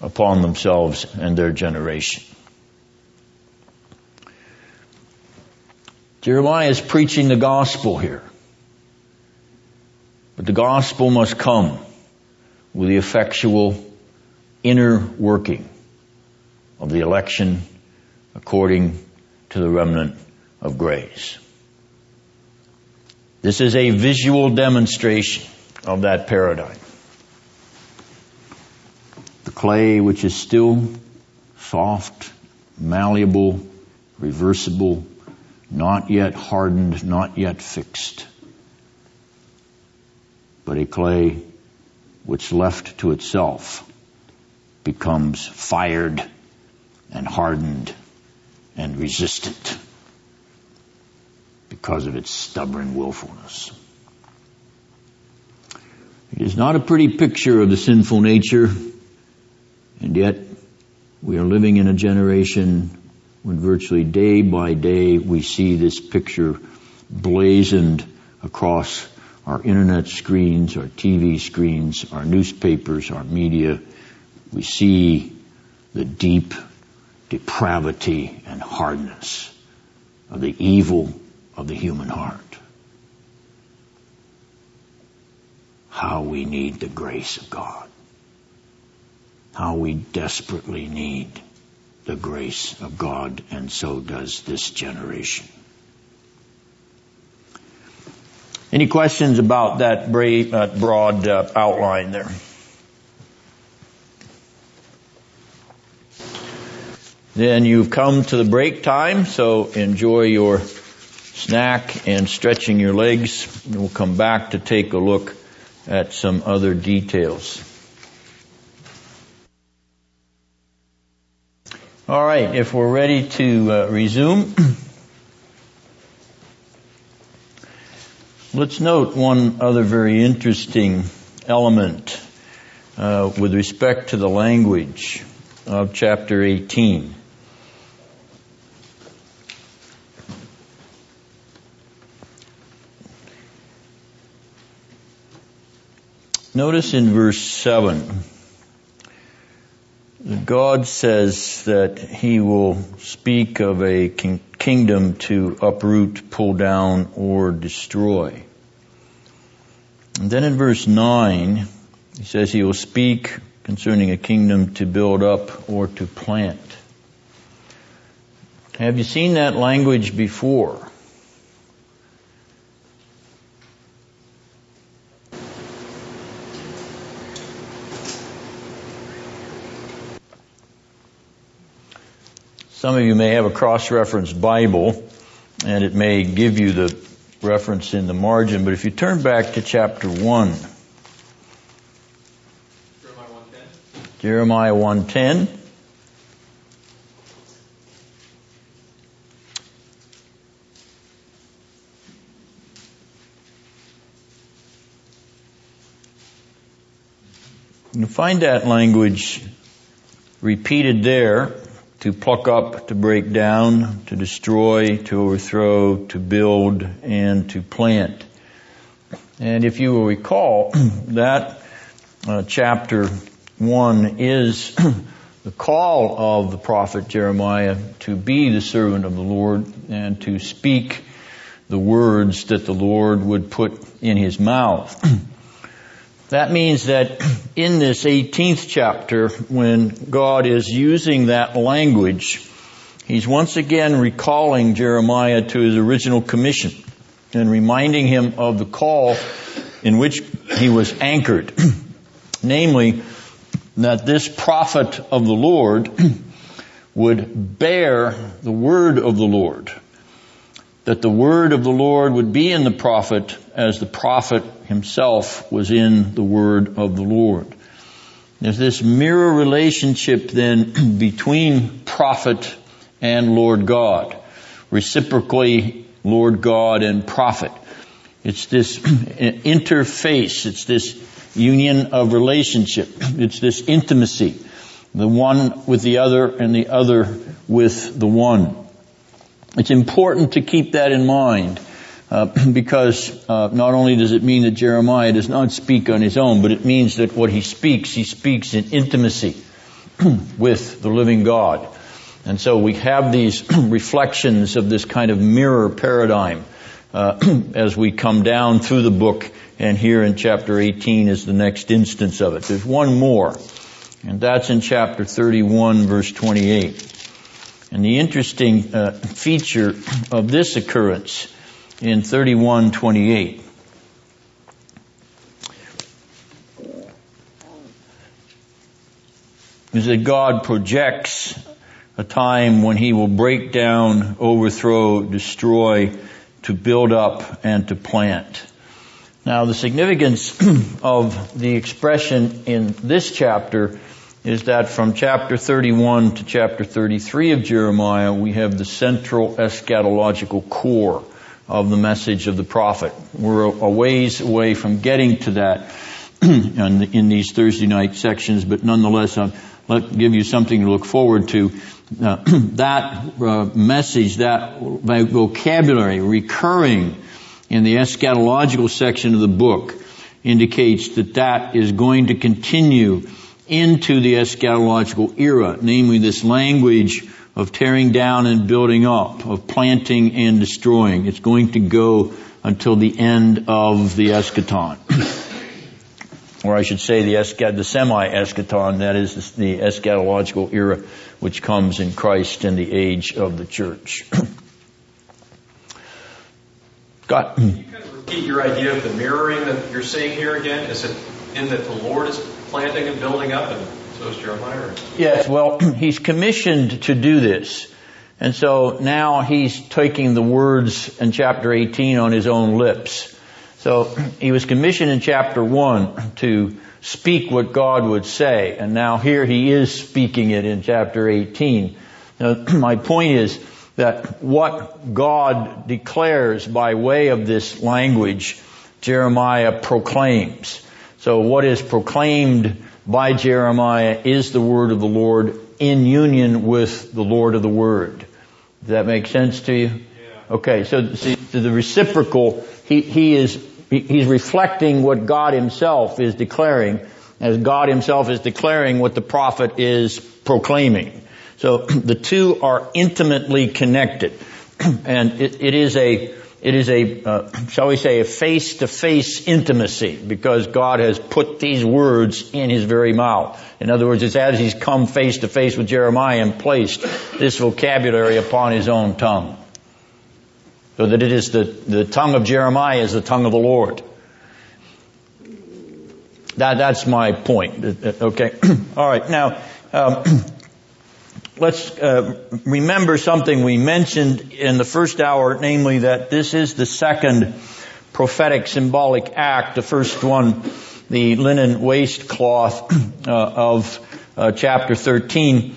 upon themselves and their generation? Jeremiah is preaching the gospel here. But the gospel must come with the effectual inner working of the election according to the remnant of grace. This is a visual demonstration of that paradigm. The clay which is still soft, malleable, reversible, not yet hardened, not yet fixed, but a clay which left to itself becomes fired and hardened and resistant because of its stubborn willfulness. It is not a pretty picture of the sinful nature, and yet we are living in a generation when virtually day by day we see this picture blazoned across our internet screens, our TV screens, our newspapers, our media. We see the deep depravity and hardness of the evil of the human heart. How we need the grace of God. How we desperately need the grace of God, and so does this generation. Any questions about that broad uh, outline there? Then you've come to the break time, so enjoy your snack and stretching your legs. We'll come back to take a look at some other details. All right, if we're ready to uh, resume, (clears throat) let's note one other very interesting element uh, with respect to the language of chapter 18. Notice in verse 7, God says that He will speak of a kingdom to uproot, pull down, or destroy. And then in verse 9, He says He will speak concerning a kingdom to build up or to plant. Have you seen that language before? Some of you may have a cross-referenced Bible, and it may give you the reference in the margin, but if you turn back to chapter 1, Jeremiah 110. You find that language repeated there to pluck up, to break down, to destroy, to overthrow, to build, and to plant. And if you will recall, (clears throat) that uh, chapter 1 is (clears throat) the call of the prophet Jeremiah to be the servant of the Lord and to speak the words that the Lord would put in his mouth. (clears throat) That means that in this 18th chapter, when God is using that language, he's once again recalling Jeremiah to his original commission and reminding him of the call in which he was anchored. (clears throat) Namely, that this prophet of the Lord (clears throat) would bear the word of the Lord. That the word of the Lord would be in the prophet as the prophet himself was in the word of the Lord. There's this mirror relationship then (clears throat) between prophet and Lord God. Reciprocally, Lord God and prophet. It's this (clears throat) interface. It's this union of relationship. (clears throat) It's this intimacy. The one with the other and the other with the one. It's important to keep that in mind. Uh, (clears throat) because uh, not only does it mean that Jeremiah does not speak on his own, but it means that what he speaks, he speaks in intimacy (clears throat) with the living God. And so we have these (clears throat) reflections of this kind of mirror paradigm uh, as we come down through the book, and here in chapter 18 is the next instance of it. There's one more, and that's in chapter 31, verse 28. And the interesting uh, feature of this occurrence in 31:28 is that God projects a time when he will break down, overthrow, destroy, to build up and to plant. Now the significance (clears throat) of the expression in this chapter is that from chapter 31 to chapter 33 of Jeremiah, we have the central eschatological core of the message of the prophet. We're a ways away from getting to that (clears throat) in these Thursday night sections, but nonetheless, I'll give you something to look forward to. Uh, (clears throat) that uh, message, that vocabulary recurring in the eschatological section of the book indicates that that is going to continue into the eschatological era, namely this language of tearing down and building up, of planting and destroying. It's going to go until the end of the eschaton. (coughs) or I should say the, eschat- the semi-eschaton, that is the eschatological era which comes in Christ in the age of the church. (coughs) Can you kind of repeat your idea of the mirroring that you're seeing here again? Is it in that the Lord is planting and building up and so is Jeremiah? Yes, well, (clears throat) he's commissioned to do this. And so now he's taking the words in chapter 18 on his own lips. So (clears throat) he was commissioned in chapter 1 (clears throat) to speak what God would say, and now here he is speaking it in chapter 18. Now, my point is that what God declares by way of this language, Jeremiah proclaims. So what is proclaimed by Jeremiah is the word of the Lord in union with the Lord of the Word. Does that make sense to you? Yeah. Okay, so see, the reciprocal, he, he is, he's reflecting what God himself is declaring as God himself is declaring what the prophet is proclaiming. So (clears throat) the two are intimately connected. (clears throat) And it, it is a, it is a, uh, shall we say, a face-to-face intimacy because God has put these words in His very mouth. In other words, it's as He's come face-to-face with Jeremiah and placed this vocabulary upon His own tongue. So that it is the, the tongue of Jeremiah is the tongue of the Lord. That, that's my point. Uh, uh, okay. (clears throat) All right. Now, um, (clears throat) let's uh, remember something we mentioned in the first hour, namely that this is the second prophetic symbolic act. The first one, the linen waistcloth (clears throat) uh, of uh, chapter 13.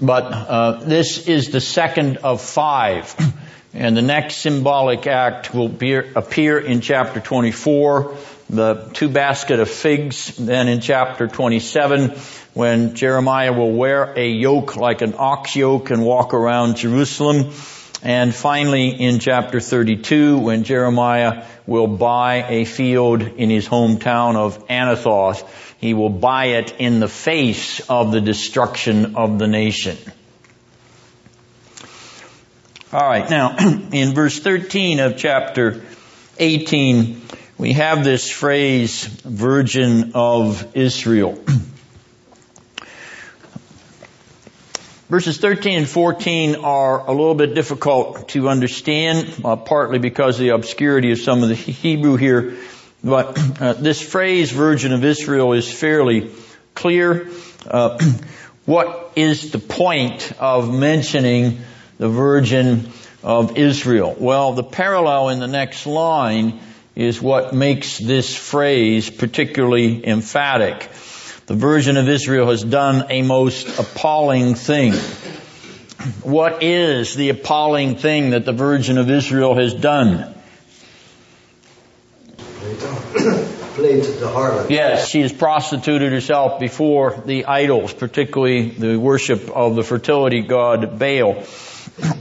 But uh, this is the second of five. (clears throat) And the next symbolic act will appear in chapter 24, the two basket of figs, then in chapter 27, when Jeremiah will wear a yoke like an ox yoke and walk around Jerusalem. And finally in chapter 32 when Jeremiah will buy a field in his hometown of Anathoth, he will buy it in the face of the destruction of the nation. Alright, now (clears throat) in verse 13 of chapter 18, we have this phrase, virgin of Israel. (clears throat) Verses 13 and 14 are a little bit difficult to understand, uh, partly because of the obscurity of some of the Hebrew here. But (clears throat) uh, this phrase, Virgin of Israel, is fairly clear. Uh, what is the point of mentioning the Virgin of Israel? Well, the parallel in the next line is what makes this phrase particularly emphatic. The Virgin of Israel has done a most appalling thing. What is the appalling thing that the Virgin of Israel has done? (coughs) Played the harlot. Yes, she has prostituted herself before the idols, particularly the worship of the fertility god Baal.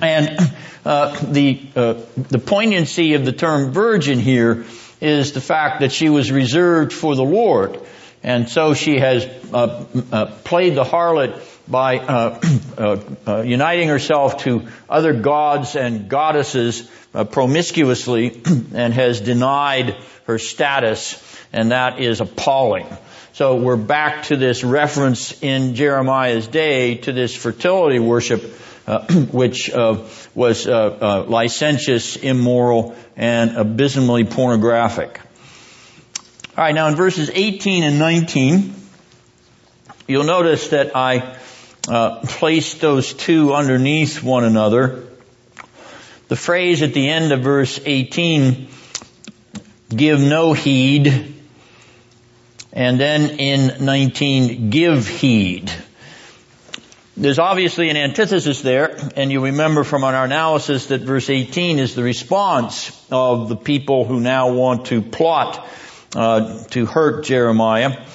And uh, the uh, the poignancy of the term virgin here is the fact that she was reserved for the Lord. And so she has uh, uh, played the harlot by (clears throat) uh, uh, uniting herself to other gods and goddesses promiscuously (clears throat) and has denied her status, and that is appalling. So we're back to this reference in Jeremiah's day to this fertility worship, Uh, (clears throat) which uh, was uh, licentious, immoral, and abysmally pornographic. All right, now in verses 18 and 19, you'll notice that I uh, placed those two underneath one another. The phrase at the end of verse 18, give no heed, and then in 19, give heed. There's obviously an antithesis there, and you remember from our analysis that verse 18 is the response of the people who now want to plot uh, to hurt Jeremiah.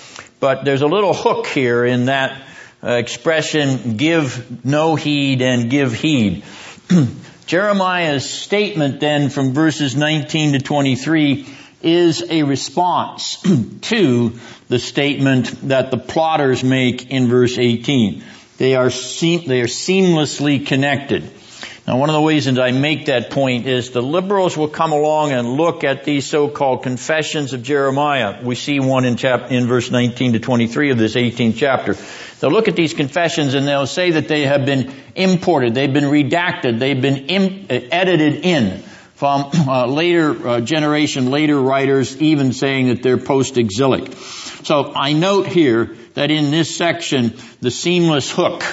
But there's a little hook here in that uh, expression, give no heed and give heed. (clears throat) Jeremiah's statement then from verses 19 to 23 is a response (clears throat) to the statement that the plotters make in verse 18. They are, they are seamlessly connected. Now one of the reasons I make that point is the liberals will come along and look at these so-called confessions of Jeremiah. We see one in chap- in verse 19 to 23 of this 18th chapter. They'll look at these confessions and they'll say that they have been imported, they've been redacted, they've been Im- uh, edited in from uh, later uh, generation, later writers, even saying that they're post-exilic. So I note here that in this section, the seamless hook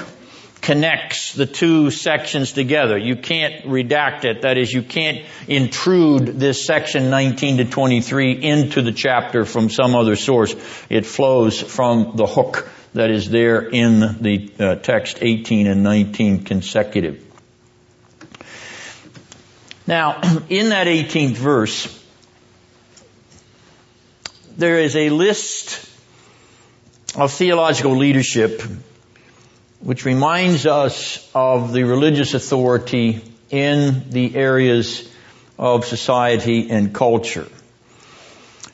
connects the two sections together. You can't redact it. That is, you can't intrude this section 19 to 23 into the chapter from some other source. It flows from the hook that is there in the uh, text 18 and 19 consecutive. Now, (clears throat) in that 18th verse, there is a list of theological leadership which reminds us of the religious authority in the areas of society and culture.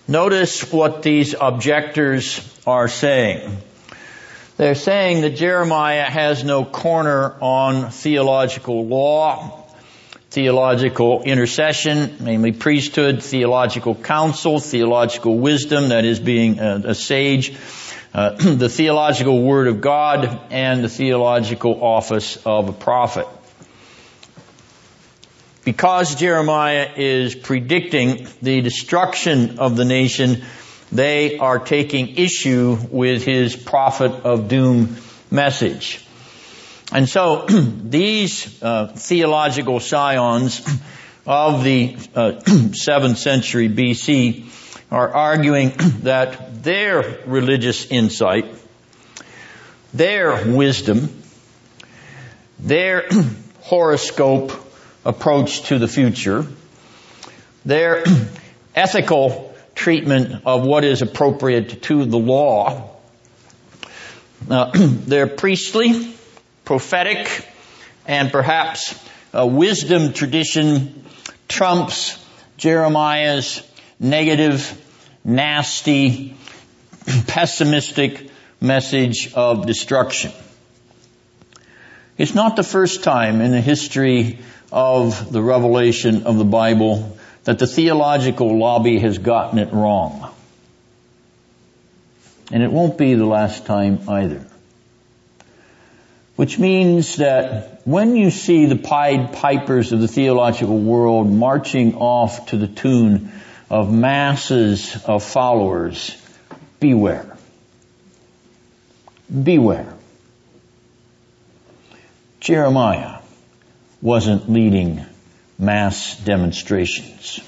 Notice what these objectors are saying. They're saying that Jeremiah has no corner on theological law, theological intercession, namely priesthood, theological counsel, theological wisdom, that is being a, a sage, uh, (clears throat) the theological word of God and the theological office of a prophet. Because Jeremiah is predicting the destruction of the nation, they are taking issue with his prophet of doom message. And so (clears throat) these uh, theological scions of the uh, (clears throat) 7th century BC are arguing (clears throat) that their religious insight, their wisdom, their horoscope approach to the future, their ethical treatment of what is appropriate to the law, uh, their priestly, prophetic, and perhaps a wisdom tradition trumps Jeremiah's negative, nasty, (clears throat) pessimistic message of destruction. It's not the first time in the history of the revelation of the Bible that the theological lobby has gotten it wrong. And it won't be the last time either. Which means that when you see the Pied Pipers of the theological world marching off to the tune of masses of followers, beware. Beware. Jeremiah wasn't leading mass demonstrations.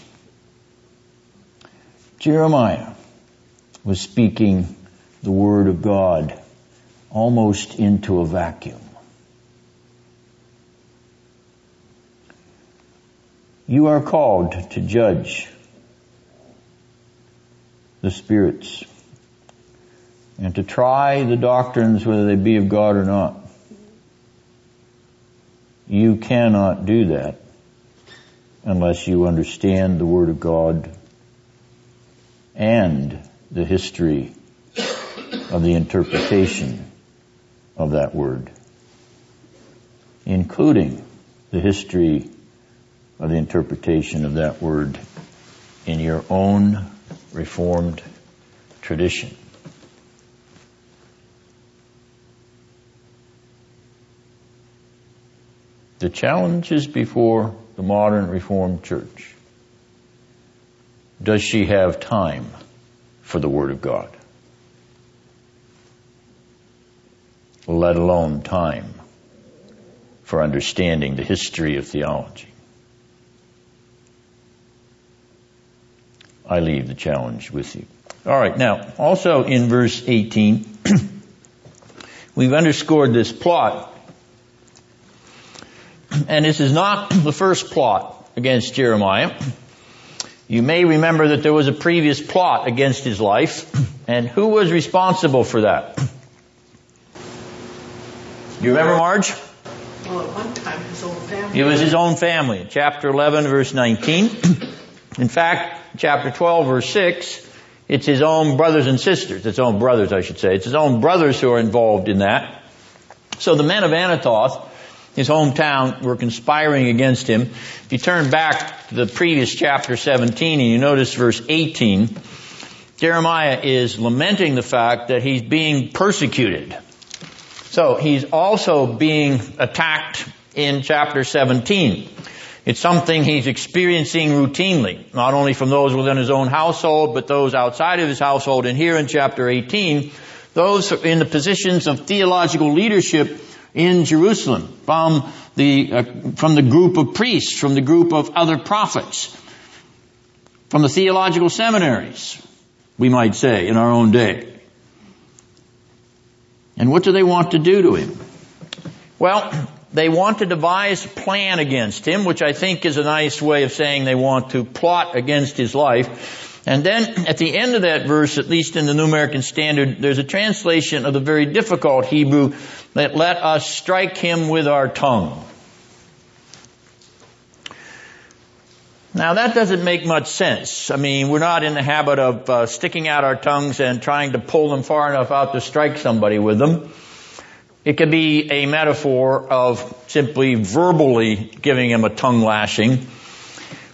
Jeremiah was speaking the word of God almost into a vacuum. You are called to judge the spirits and to try the doctrines whether they be of God or not. You cannot do that unless you understand the Word of God and the history of the interpretation of that word, including the history of the interpretation of that word in your own Reformed tradition. The challenge is before the modern Reformed Church. Does she have time for the Word of God? Let alone time for understanding the history of theology. I leave the challenge with you. All right, now, also in verse 18, (clears throat) we've underscored this plot. And this is not the first plot against Jeremiah. You may remember that there was a previous plot against his life. And who was responsible for that? You remember Marge? Well, at one time, his own family. It was his own family. Chapter 11, verse 19. In fact, chapter 12, verse 6, it's his own brothers and sisters. Its own brothers, I should say. It's his own brothers who are involved in that. So the men of Anathoth, his hometown, were conspiring against him. If you turn back to the previous chapter 17 and you notice verse 18, Jeremiah is lamenting the fact that he's being persecuted. So he's also being attacked in chapter 17. It's something he's experiencing routinely, not only from those within his own household, but those outside of his household. And here in chapter 18, those in the positions of theological leadership in Jerusalem, from the, uh, from the group of priests, from the group of other prophets, from the theological seminaries, we might say, in our own day. And what do they want to do to him? Well, they want to devise a plan against him, which I think is a nice way of saying they want to plot against his life. And then at the end of that verse, at least in the New American Standard, there's a translation of the very difficult Hebrew that let us strike him with our tongue. Now that doesn't make much sense. I mean, we're not in the habit of uh, sticking out our tongues and trying to pull them far enough out to strike somebody with them. It could be a metaphor of simply verbally giving him a tongue lashing.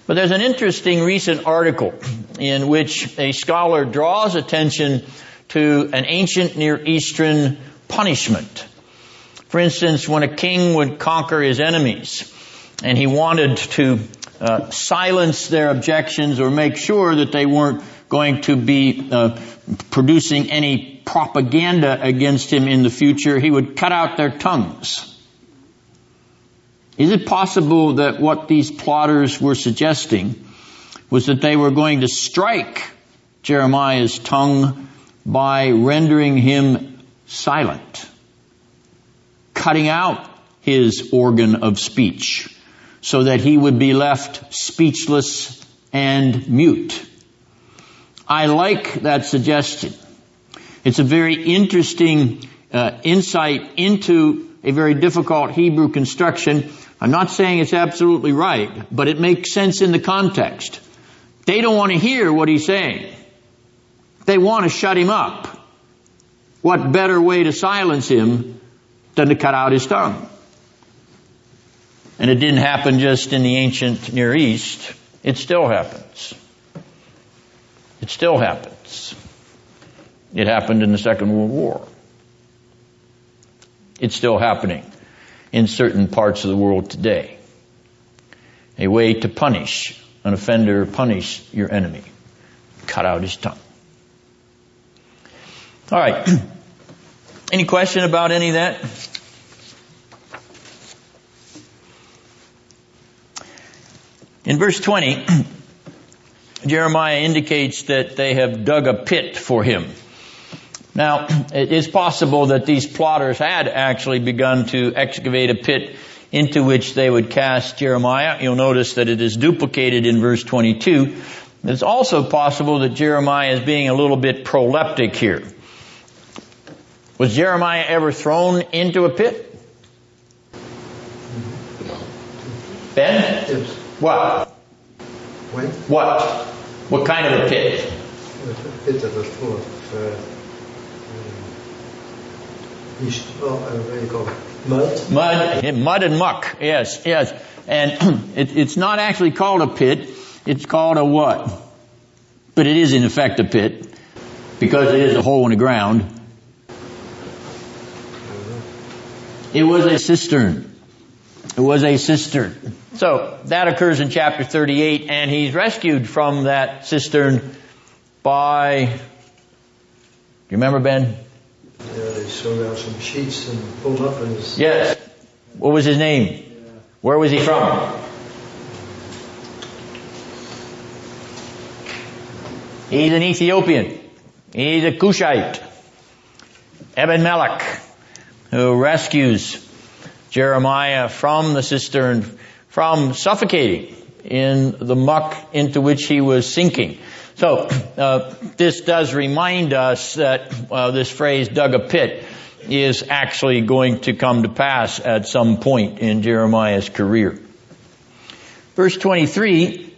But there's an interesting recent article in which a scholar draws attention to an ancient Near Eastern punishment. For instance, when a king would conquer his enemies and he wanted to uh, silence their objections or make sure that they weren't going to be uh, producing any propaganda against him in the future, he would cut out their tongues. Is it possible that what these plotters were suggesting was that they were going to strike Jeremiah's tongue by rendering him silent, cutting out his organ of speech? So that he would be left speechless and mute. I like that suggestion. It's a very interesting uh, insight into a very difficult Hebrew construction. I'm not saying it's absolutely right, but it makes sense in the context. They don't want to hear what he's saying. They want to shut him up. What better way to silence him than to cut out his tongue? And it didn't happen just in the ancient Near East. It still happens. It still happens. It happened in the Second World War. It's still happening in certain parts of the world today. A way to punish an offender, punish your enemy. Cut out his tongue. All right. (clears throat) Any question about any of that? In verse 20, (clears throat) Jeremiah indicates that they have dug a pit for him. Now, it is possible that these plotters had actually begun to excavate a pit into which they would cast Jeremiah. You'll notice that it is duplicated in verse 22. It's also possible that Jeremiah is being a little bit proleptic here. Was Jeremiah ever thrown into a pit? Ben? What? When? What? What kind of a pit? A pit that was full of uh, uh, what do you call it? Mud. Mud, mud and muck. Yes, yes. And (clears throat) it, it's not actually called a pit. It's called a what? But it is in effect a pit because it is a hole in the ground. It was a cistern. It was a cistern. So that occurs in chapter 38 and he's rescued from that cistern by, do you remember Ben? Yeah, they sewed out some sheets and pulled up and his, Yes. What was his name? Where was he from? He's an Ethiopian. He's a Cushite. Ebed Melech, who rescues Jeremiah from the cistern, from suffocating in the muck into which he was sinking. So, uh, this does remind us that uh, this phrase, dug a pit, is actually going to come to pass at some point in Jeremiah's career. Verse 23,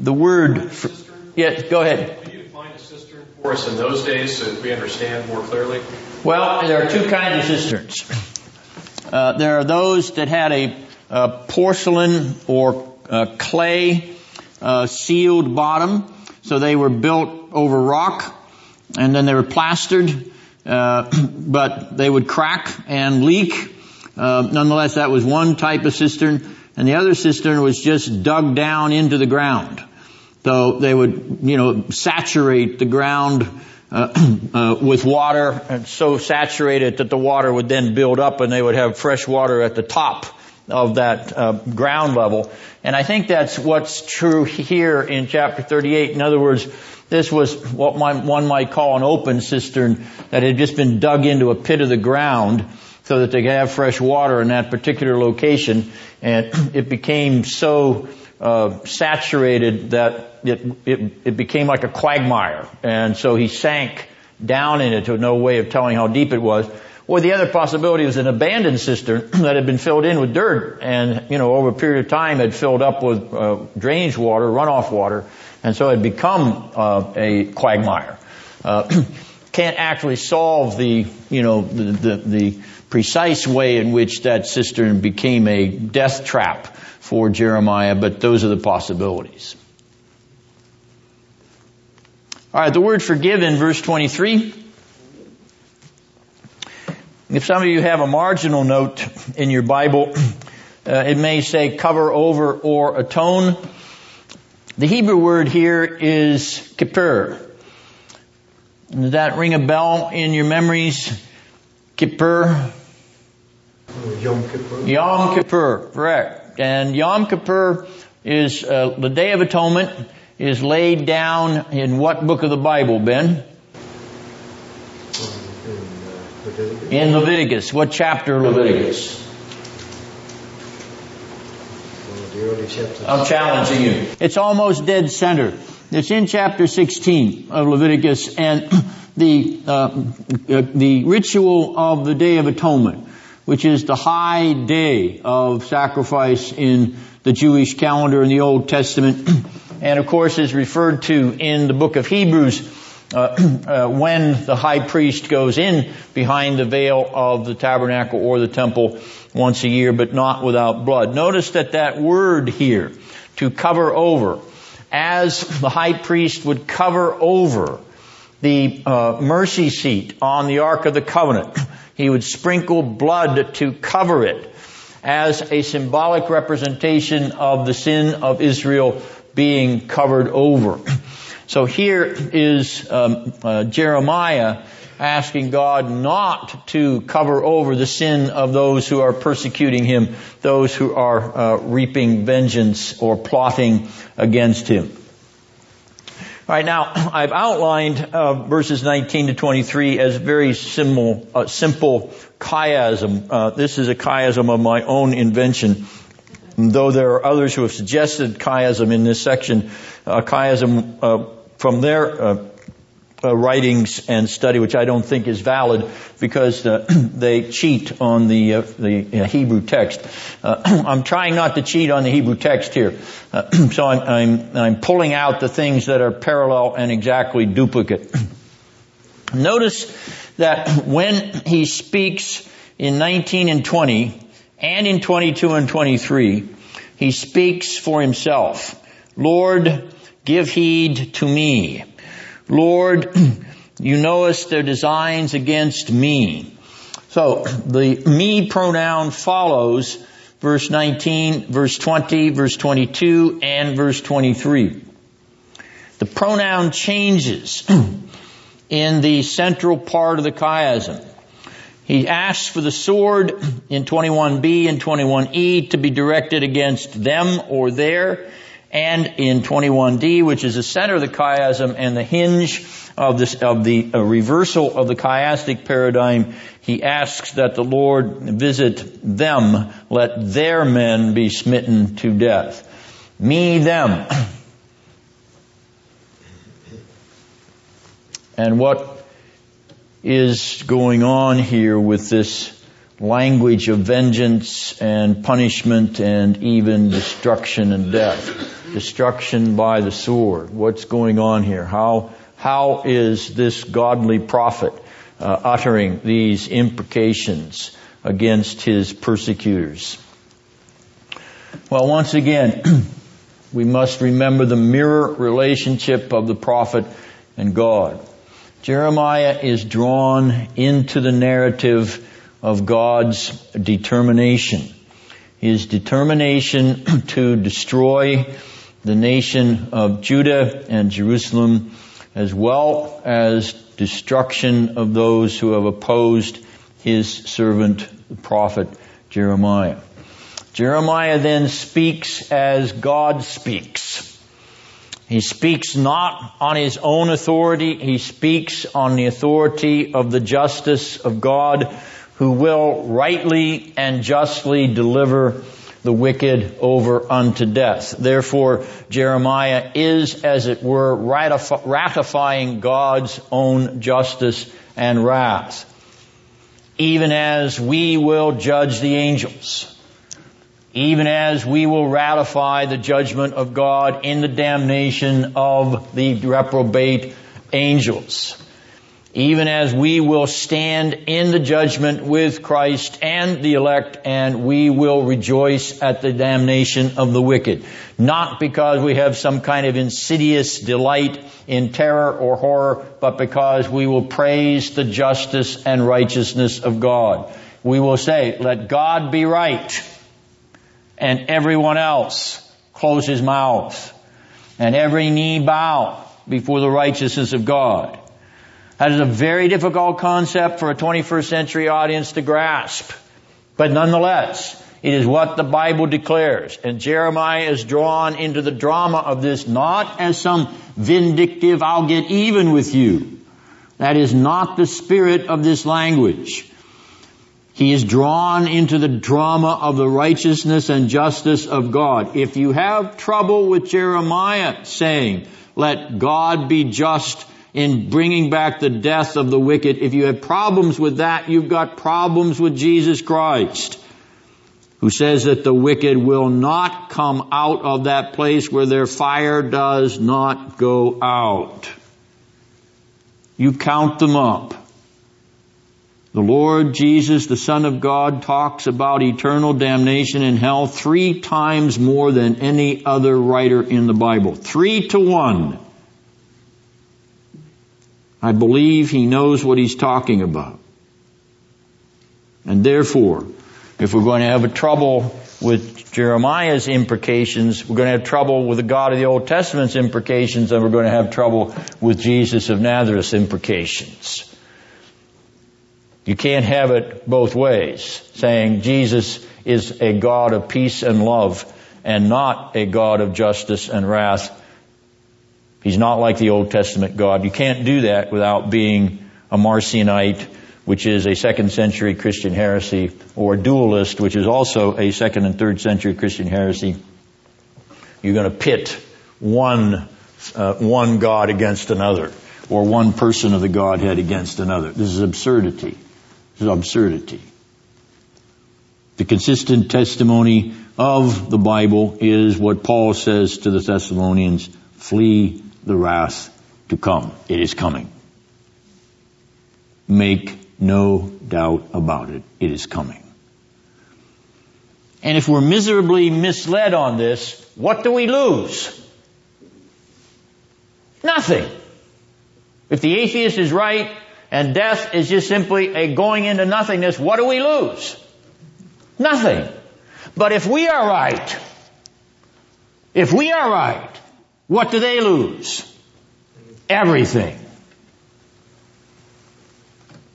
the word, for, yes, go ahead. Can you define a cistern for us in those days so we understand more clearly? Well, there are two kinds of cisterns. Uh, there are those that had a, a porcelain or uh, clay uh, sealed bottom, so they were built over rock, and then they were plastered, uh, (clears throat) but they would crack and leak. Uh, nonetheless, that was one type of cistern, and the other cistern was just dug down into the ground. So they would, you know, saturate the ground uh, (clears throat) uh, with water and so saturated that the water would then build up and they would have fresh water at the top of that uh, ground level. And I think that's what's true here in chapter 38. In other words, this was what one might call an open cistern that had just been dug into a pit of the ground so that they could have fresh water in that particular location. And (clears throat) it became so uh, saturated that it, it, it became like a quagmire. And so he sank down in it with no way of telling how deep it was. Or the other possibility was an abandoned cistern (clears throat) that had been filled in with dirt and, you know, over a period of time had filled up with uh, drainage water, runoff water, and so had become uh, a quagmire. Uh, (clears throat) can't actually solve the, you know, the, the, the precise way in which that cistern became a death trap for Jeremiah, but those are the possibilities. All right, the word forgive in verse 23. If some of you have a marginal note in your Bible, (clears throat) uh, it may say cover over or atone. The Hebrew word here is kippur. Does that ring a bell in your memories? Kippur? Yom Kippur. Yom Kippur, correct. And Yom Kippur is uh, the Day of Atonement is laid down in what book of the Bible, Ben? in, Leviticus. What chapter Leviticus? I'm challenging you. It's almost dead center. It's in chapter 16 of Leviticus and (clears throat) the, uh, uh, the ritual of the Day of Atonement, which is the high day of sacrifice in the Jewish calendar in the Old Testament, (clears throat) and of course is referred to in the book of Hebrews uh, (clears throat) uh, when the high priest goes in behind the veil of the tabernacle or the temple once a year, but not without blood. Notice that that word here, to cover over, as the high priest would cover over the uh, mercy seat on the Ark of the Covenant. He would sprinkle blood to cover it as a symbolic representation of the sin of Israel being covered over. So here is um, uh, Jeremiah asking God not to cover over the sin of those who are persecuting him, those who are uh, reaping vengeance or plotting against him. All right, now I've outlined uh, verses 19 to 23 as very simple, uh, simple chiasm. Uh, this is a chiasm of my own invention. Though there are others who have suggested chiasm in this section, uh, chiasm uh, from their uh, writings and study, which I don't think is valid because uh, (clears throat) they cheat on the uh, the uh, Hebrew text. Uh, (clears throat) I'm trying not to cheat on the Hebrew text here, uh, (clears throat) so I'm, I'm I'm pulling out the things that are parallel and exactly duplicate. Notice that when he speaks in 19 and 20 and in 22 and 23, he speaks for himself. Lord, give heed to me. Lord, (clears throat) you knowest their designs against me. So the me pronoun follows verse 19, verse 20, verse 22, and verse 23. The pronoun changes (clears throat) in the central part of the chiasm. He asks for the sword in 21b and 21e to be directed against them or their and in 21D, which is the center of the chiasm and the hinge of this, of the uh, reversal of the chiastic paradigm, he asks that the Lord visit them, let their men be smitten to death. Me, them. (clears throat) And what is going on here with this language of vengeance and punishment and even destruction and death? Destruction by the sword. What's going on here? How, how is this godly prophet uh, uttering these imprecations against his persecutors? Well, once again, (clears throat) we must remember the mirror relationship of the prophet and God. Jeremiah is drawn into the narrative of God's determination. His determination (clears throat) to destroy the nation of Judah and Jerusalem, as well as destruction of those who have opposed his servant, the prophet Jeremiah. Jeremiah then speaks as God speaks. He speaks not on his own authority, he speaks on the authority of the justice of God who will rightly and justly deliver the wicked over unto death. Therefore, Jeremiah is, as it were, ratifying God's own justice and wrath. Even as we will judge the angels. Even as we will ratify the judgment of God in the damnation of the reprobate angels even as we will stand in the judgment with Christ and the elect, and we will rejoice at the damnation of the wicked. Not because we have some kind of insidious delight in terror or horror, but because we will praise the justice and righteousness of God. We will say, let God be right, and everyone else close his mouth, and every knee bow before the righteousness of God. That is a very difficult concept for a 21st century audience to grasp. But nonetheless, it is what the Bible declares. And Jeremiah is drawn into the drama of this not as some vindictive, I'll get even with you. That is not the spirit of this language. He is drawn into the drama of the righteousness and justice of God. If you have trouble with Jeremiah saying, let God be just in bringing back the death of the wicked. If you have problems with that, you've got problems with Jesus Christ, who says that the wicked will not come out of that place where their fire does not go out. You count them up. The Lord Jesus, the Son of God, talks about eternal damnation in hell three times more than any other writer in the Bible. Three to one. I believe he knows what he's talking about. And therefore, if we're going to have a trouble with Jeremiah's imprecations, we're going to have trouble with the God of the Old Testament's imprecations, and we're going to have trouble with Jesus of Nazareth's imprecations. You can't have it both ways, saying Jesus is a God of peace and love and not a God of justice and wrath. He's not like the Old Testament God. You can't do that without being a Marcionite which is a second century Christian heresy, or a dualist, which is also a second and third century Christian heresy. You're going to pit one, uh, one God against another, or one person of the Godhead against another. This is absurdity. This is absurdity. The consistent testimony of the Bible is what Paul says to the Thessalonians, flee the wrath to come. It is coming. Make no doubt about it. It is coming. And if we're miserably misled on this, what do we lose? Nothing. If the atheist is right and death is just simply a going into nothingness, what do we lose? Nothing. But if we are right, if we are right, what do they lose? Everything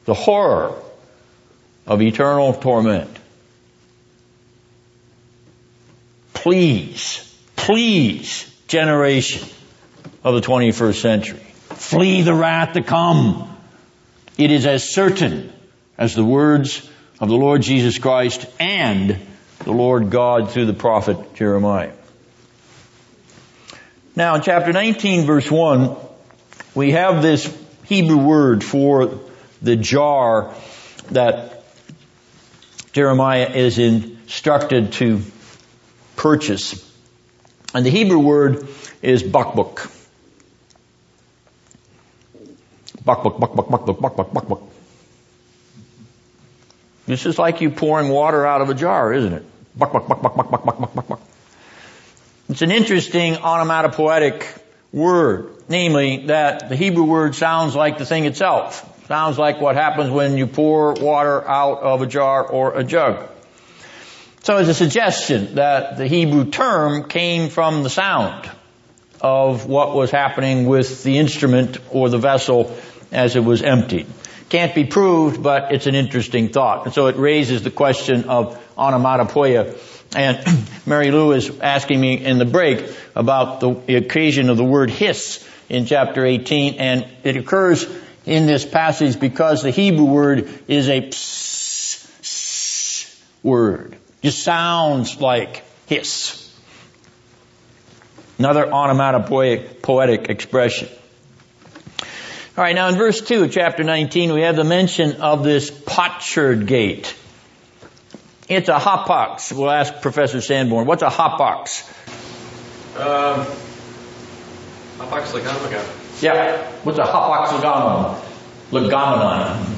the horror of eternal torment. Please, please, generation of the 21st century, flee the wrath to come. It is as certain as the words of the Lord Jesus Christ and the Lord God through the prophet Jeremiah. Now in chapter 19 verse 1, we have this Hebrew word for the jar that Jeremiah is instructed to purchase. And the Hebrew word is bakbuk. Bakbuk, bakbuk, bakbuk, bakbuk, bakbuk. This is like you pouring water out of a jar, isn't it? Bakbuk, bakbuk, bakbuk, bakbuk, bakbuk. It's an interesting onomatopoetic word, namely that the Hebrew word sounds like the thing itself. Sounds like what happens when you pour water out of a jar or a jug. So it's a suggestion that the Hebrew term came from the sound of what was happening with the instrument or the vessel as it was emptied. Can't be proved, but it's an interesting thought. And so it raises the question of onomatopoeia. And (clears throat) Mary Lou is asking me in the break about the occasion of the word hiss in chapter 18, and it occurs in this passage because the Hebrew word is a pss, pss word. Just sounds like hiss. Another onomatopoetic poetic expression. All right, now in verse 2 of chapter 19, we have the mention of this potsherd gate. It's a hapax. We'll ask Professor Sanborn, what's a hapax? Um, hapax legomena. Yeah. What's a hapax legomenon? Legomenon.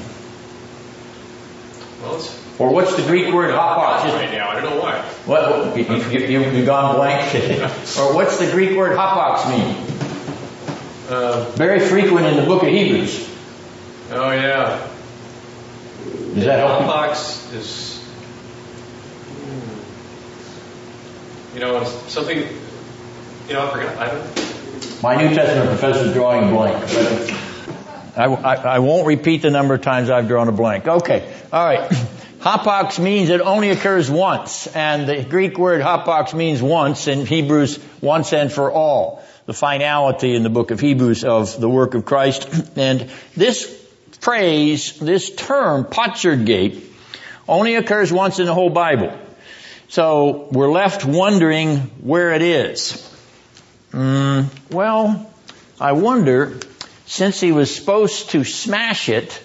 Well, it's Or what's the Greek word? Just- right now. I don't know why. What, you, you, you gone blank? (laughs) or what's the Greek word hapax mean? Um, Very frequent in the book of Hebrews. oh yeah. Does that help? Hapax is, you know, something. You know, I forgot. I don't. My New Testament professor's drawing a blank. I, I, I won't repeat the number of times I've drawn a blank. Okay. All right. Hapax means it only occurs once, and the Greek word hapax means once, in Hebrews once and for all. The finality in the book of Hebrews of the work of Christ. (clears throat) And this phrase, this term, potsherd gate, only occurs once in the whole Bible. So we're left wondering where it is. Mm, well, I wonder, since he was supposed to smash it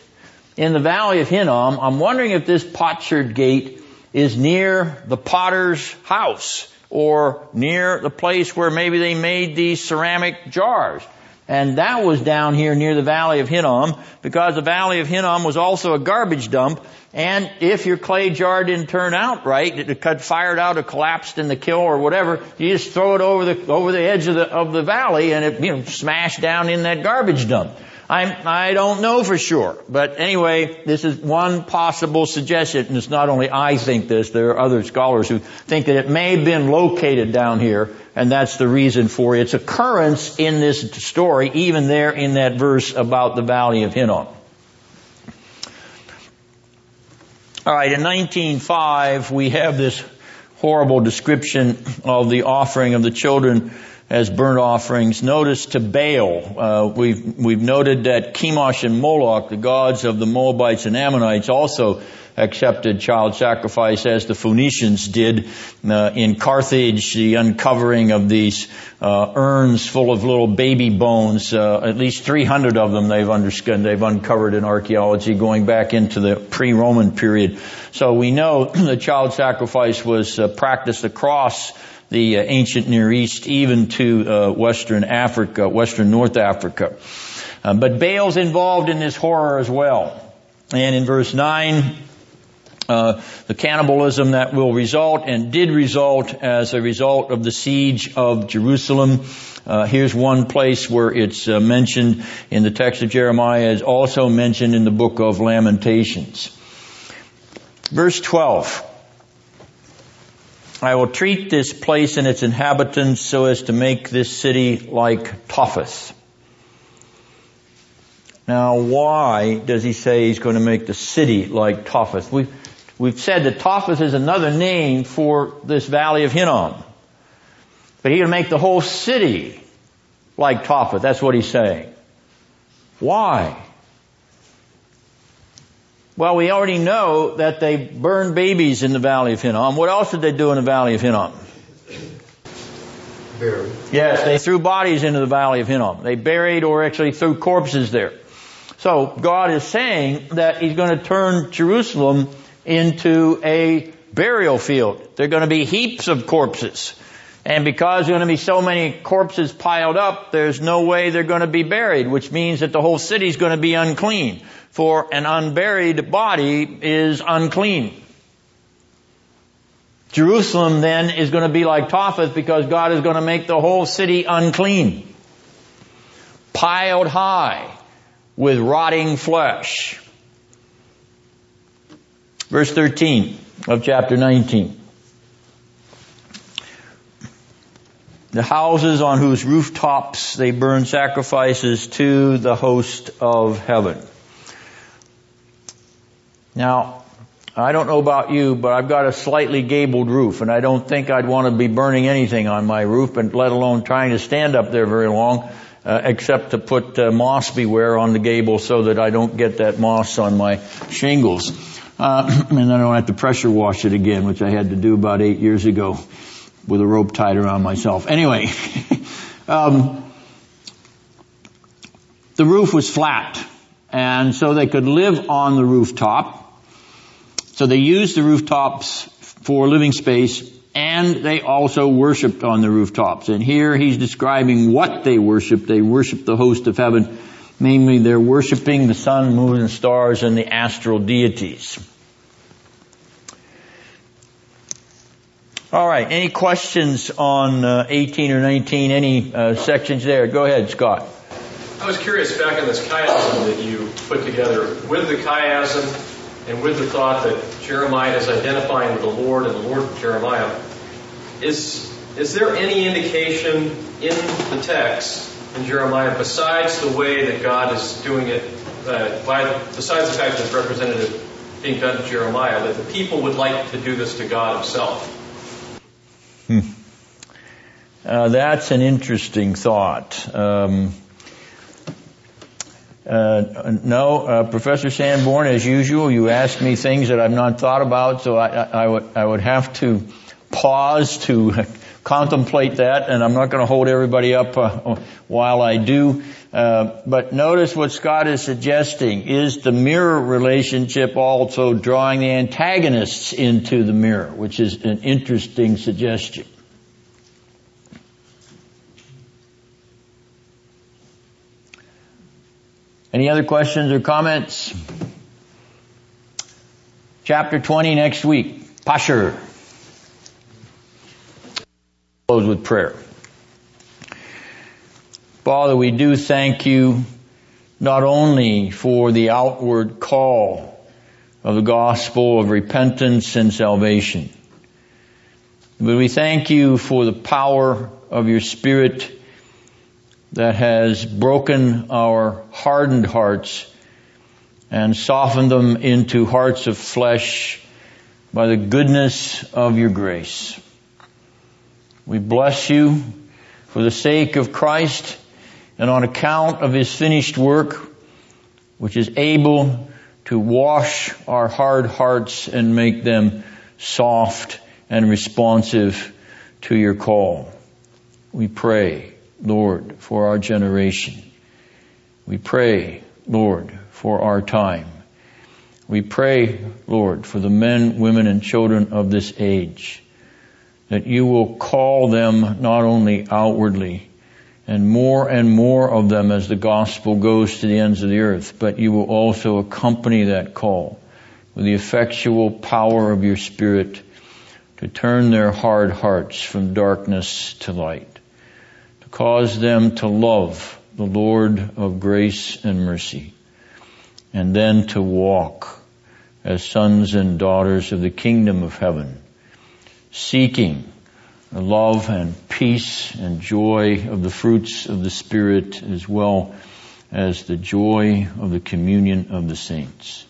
in the valley of Hinnom, I'm wondering if this potsherd gate is near the potter's house or near the place where maybe they made these ceramic jars. And that was down here near the Valley of Hinnom because the Valley of Hinnom was also a garbage dump. And if your clay jar didn't turn out right, it got fired out or collapsed in the kiln or whatever, you just throw it over the, over the edge of the, of the valley and it, you know, smashed down in that garbage dump. I'm, I don't know for sure. But anyway, this is one possible suggestion, and it's not only I think this, there are other scholars who think that it may have been located down here, and that's the reason for its occurrence in this story, even there in that verse about the Valley of Hinnom. Alright, in 1905, we have this horrible description of the offering of the children as burnt offerings. Notice to Baal. Uh, we've we've noted that Chemosh and Moloch, the gods of the Moabites and Ammonites, also accepted child sacrifice as the Phoenicians did uh, in Carthage. The uncovering of these uh, urns full of little baby bones, uh, at least 300 of them they've understood, they've uncovered in archaeology going back into the pre-Roman period. So we know (clears throat) the child sacrifice was uh, practiced across the uh, ancient Near East, even to uh, Western Africa, Western North Africa. Uh, but Baal's involved in this horror as well. And in verse 9, uh, the cannibalism that will result and did result as a result of the siege of Jerusalem. Uh, here's one place where it's uh, mentioned in the text of Jeremiah, is also mentioned in the book of Lamentations. Verse 12. I will treat this place and its inhabitants so as to make this city like Topheth. Now, why does he say he's going to make the city like Topheth? We've, we've said that Topheth is another name for this valley of Hinnom. But going to make the whole city like Topheth. That's what he's saying. Why? Well, we already know that they burned babies in the Valley of Hinnom. What else did they do in the Valley of Hinnom? Buried. Yes, they threw bodies into the Valley of Hinnom. They buried or actually threw corpses there. So God is saying that He's going to turn Jerusalem into a burial field. There are going to be heaps of corpses. And because there are going to be so many corpses piled up, there's no way they're going to be buried, which means that the whole city is going to be unclean for an unburied body is unclean. Jerusalem then is going to be like Topheth because God is going to make the whole city unclean. Piled high with rotting flesh. Verse 13 of chapter 19. The houses on whose rooftops they burn sacrifices to the host of heaven. Now, I don't know about you, but I've got a slightly gabled roof, and I don't think I'd want to be burning anything on my roof, and let alone trying to stand up there very long, uh, except to put uh, Moss B Ware on the gable so that I don't get that moss on my shingles. Uh, (clears throat) and then I don't have to pressure wash it again, which I had to do about eight years ago with a rope tied around myself. Anyway, (laughs) um, the roof was flat, and so they could live on the rooftop so they used the rooftops for living space and they also worshiped on the rooftops. And here he's describing what they worshiped. They worshiped the host of heaven. Namely, they're worshiping the sun, moon, and stars and the astral deities. All right. Any questions on uh, 18 or 19? Any uh, sections there? Go ahead, Scott. I was curious back in this chiasm that you put together with the chiasm and with the thought that Jeremiah is identifying with the Lord and the Lord with Jeremiah, is, is there any indication in the text in Jeremiah besides the way that God is doing it, uh, by, besides the fact that it's representative being done to Jeremiah, that the people would like to do this to God himself? Hmm. Uh, that's an interesting thought. Um, uh, no, uh, Professor Sanborn, as usual, you ask me things that I've not thought about, so I, I, I would I would have to pause to (laughs) contemplate that, and I'm not going to hold everybody up uh, while I do. Uh, but notice what Scott is suggesting is the mirror relationship also drawing the antagonists into the mirror, which is an interesting suggestion. Any other questions or comments? Chapter 20 next week. Pashhur. Close with prayer. Father, we do thank you not only for the outward call of the gospel of repentance and salvation, but we thank you for the power of your Spirit that has broken our hardened hearts and softened them into hearts of flesh by the goodness of your grace. We bless you for the sake of Christ and on account of his finished work, which is able to wash our hard hearts and make them soft and responsive to your call. We pray, Lord, for our generation. We pray, Lord, for our time. We pray, Lord, for the men, women, and children of this age, that you will call them not only outwardly, and more and more of them as the gospel goes to the ends of the earth, but you will also accompany that call with the effectual power of your Spirit to turn their hard hearts from darkness to light, cause them to love the Lord of grace and mercy, and then to walk as sons and daughters of the kingdom of heaven, seeking the love and peace and joy of the fruits of the Spirit as well as the joy of the communion of the saints.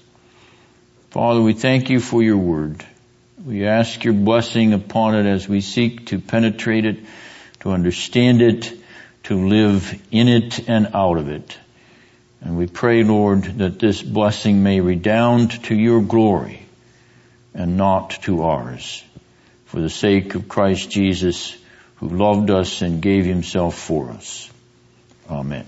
Father, we thank you for your word. We ask your blessing upon it as we seek to penetrate it, to understand it, to live in it and out of it. And we pray, Lord, that this blessing may redound to your glory and not to ours. For the sake of Christ Jesus, who loved us and gave himself for us. Amen.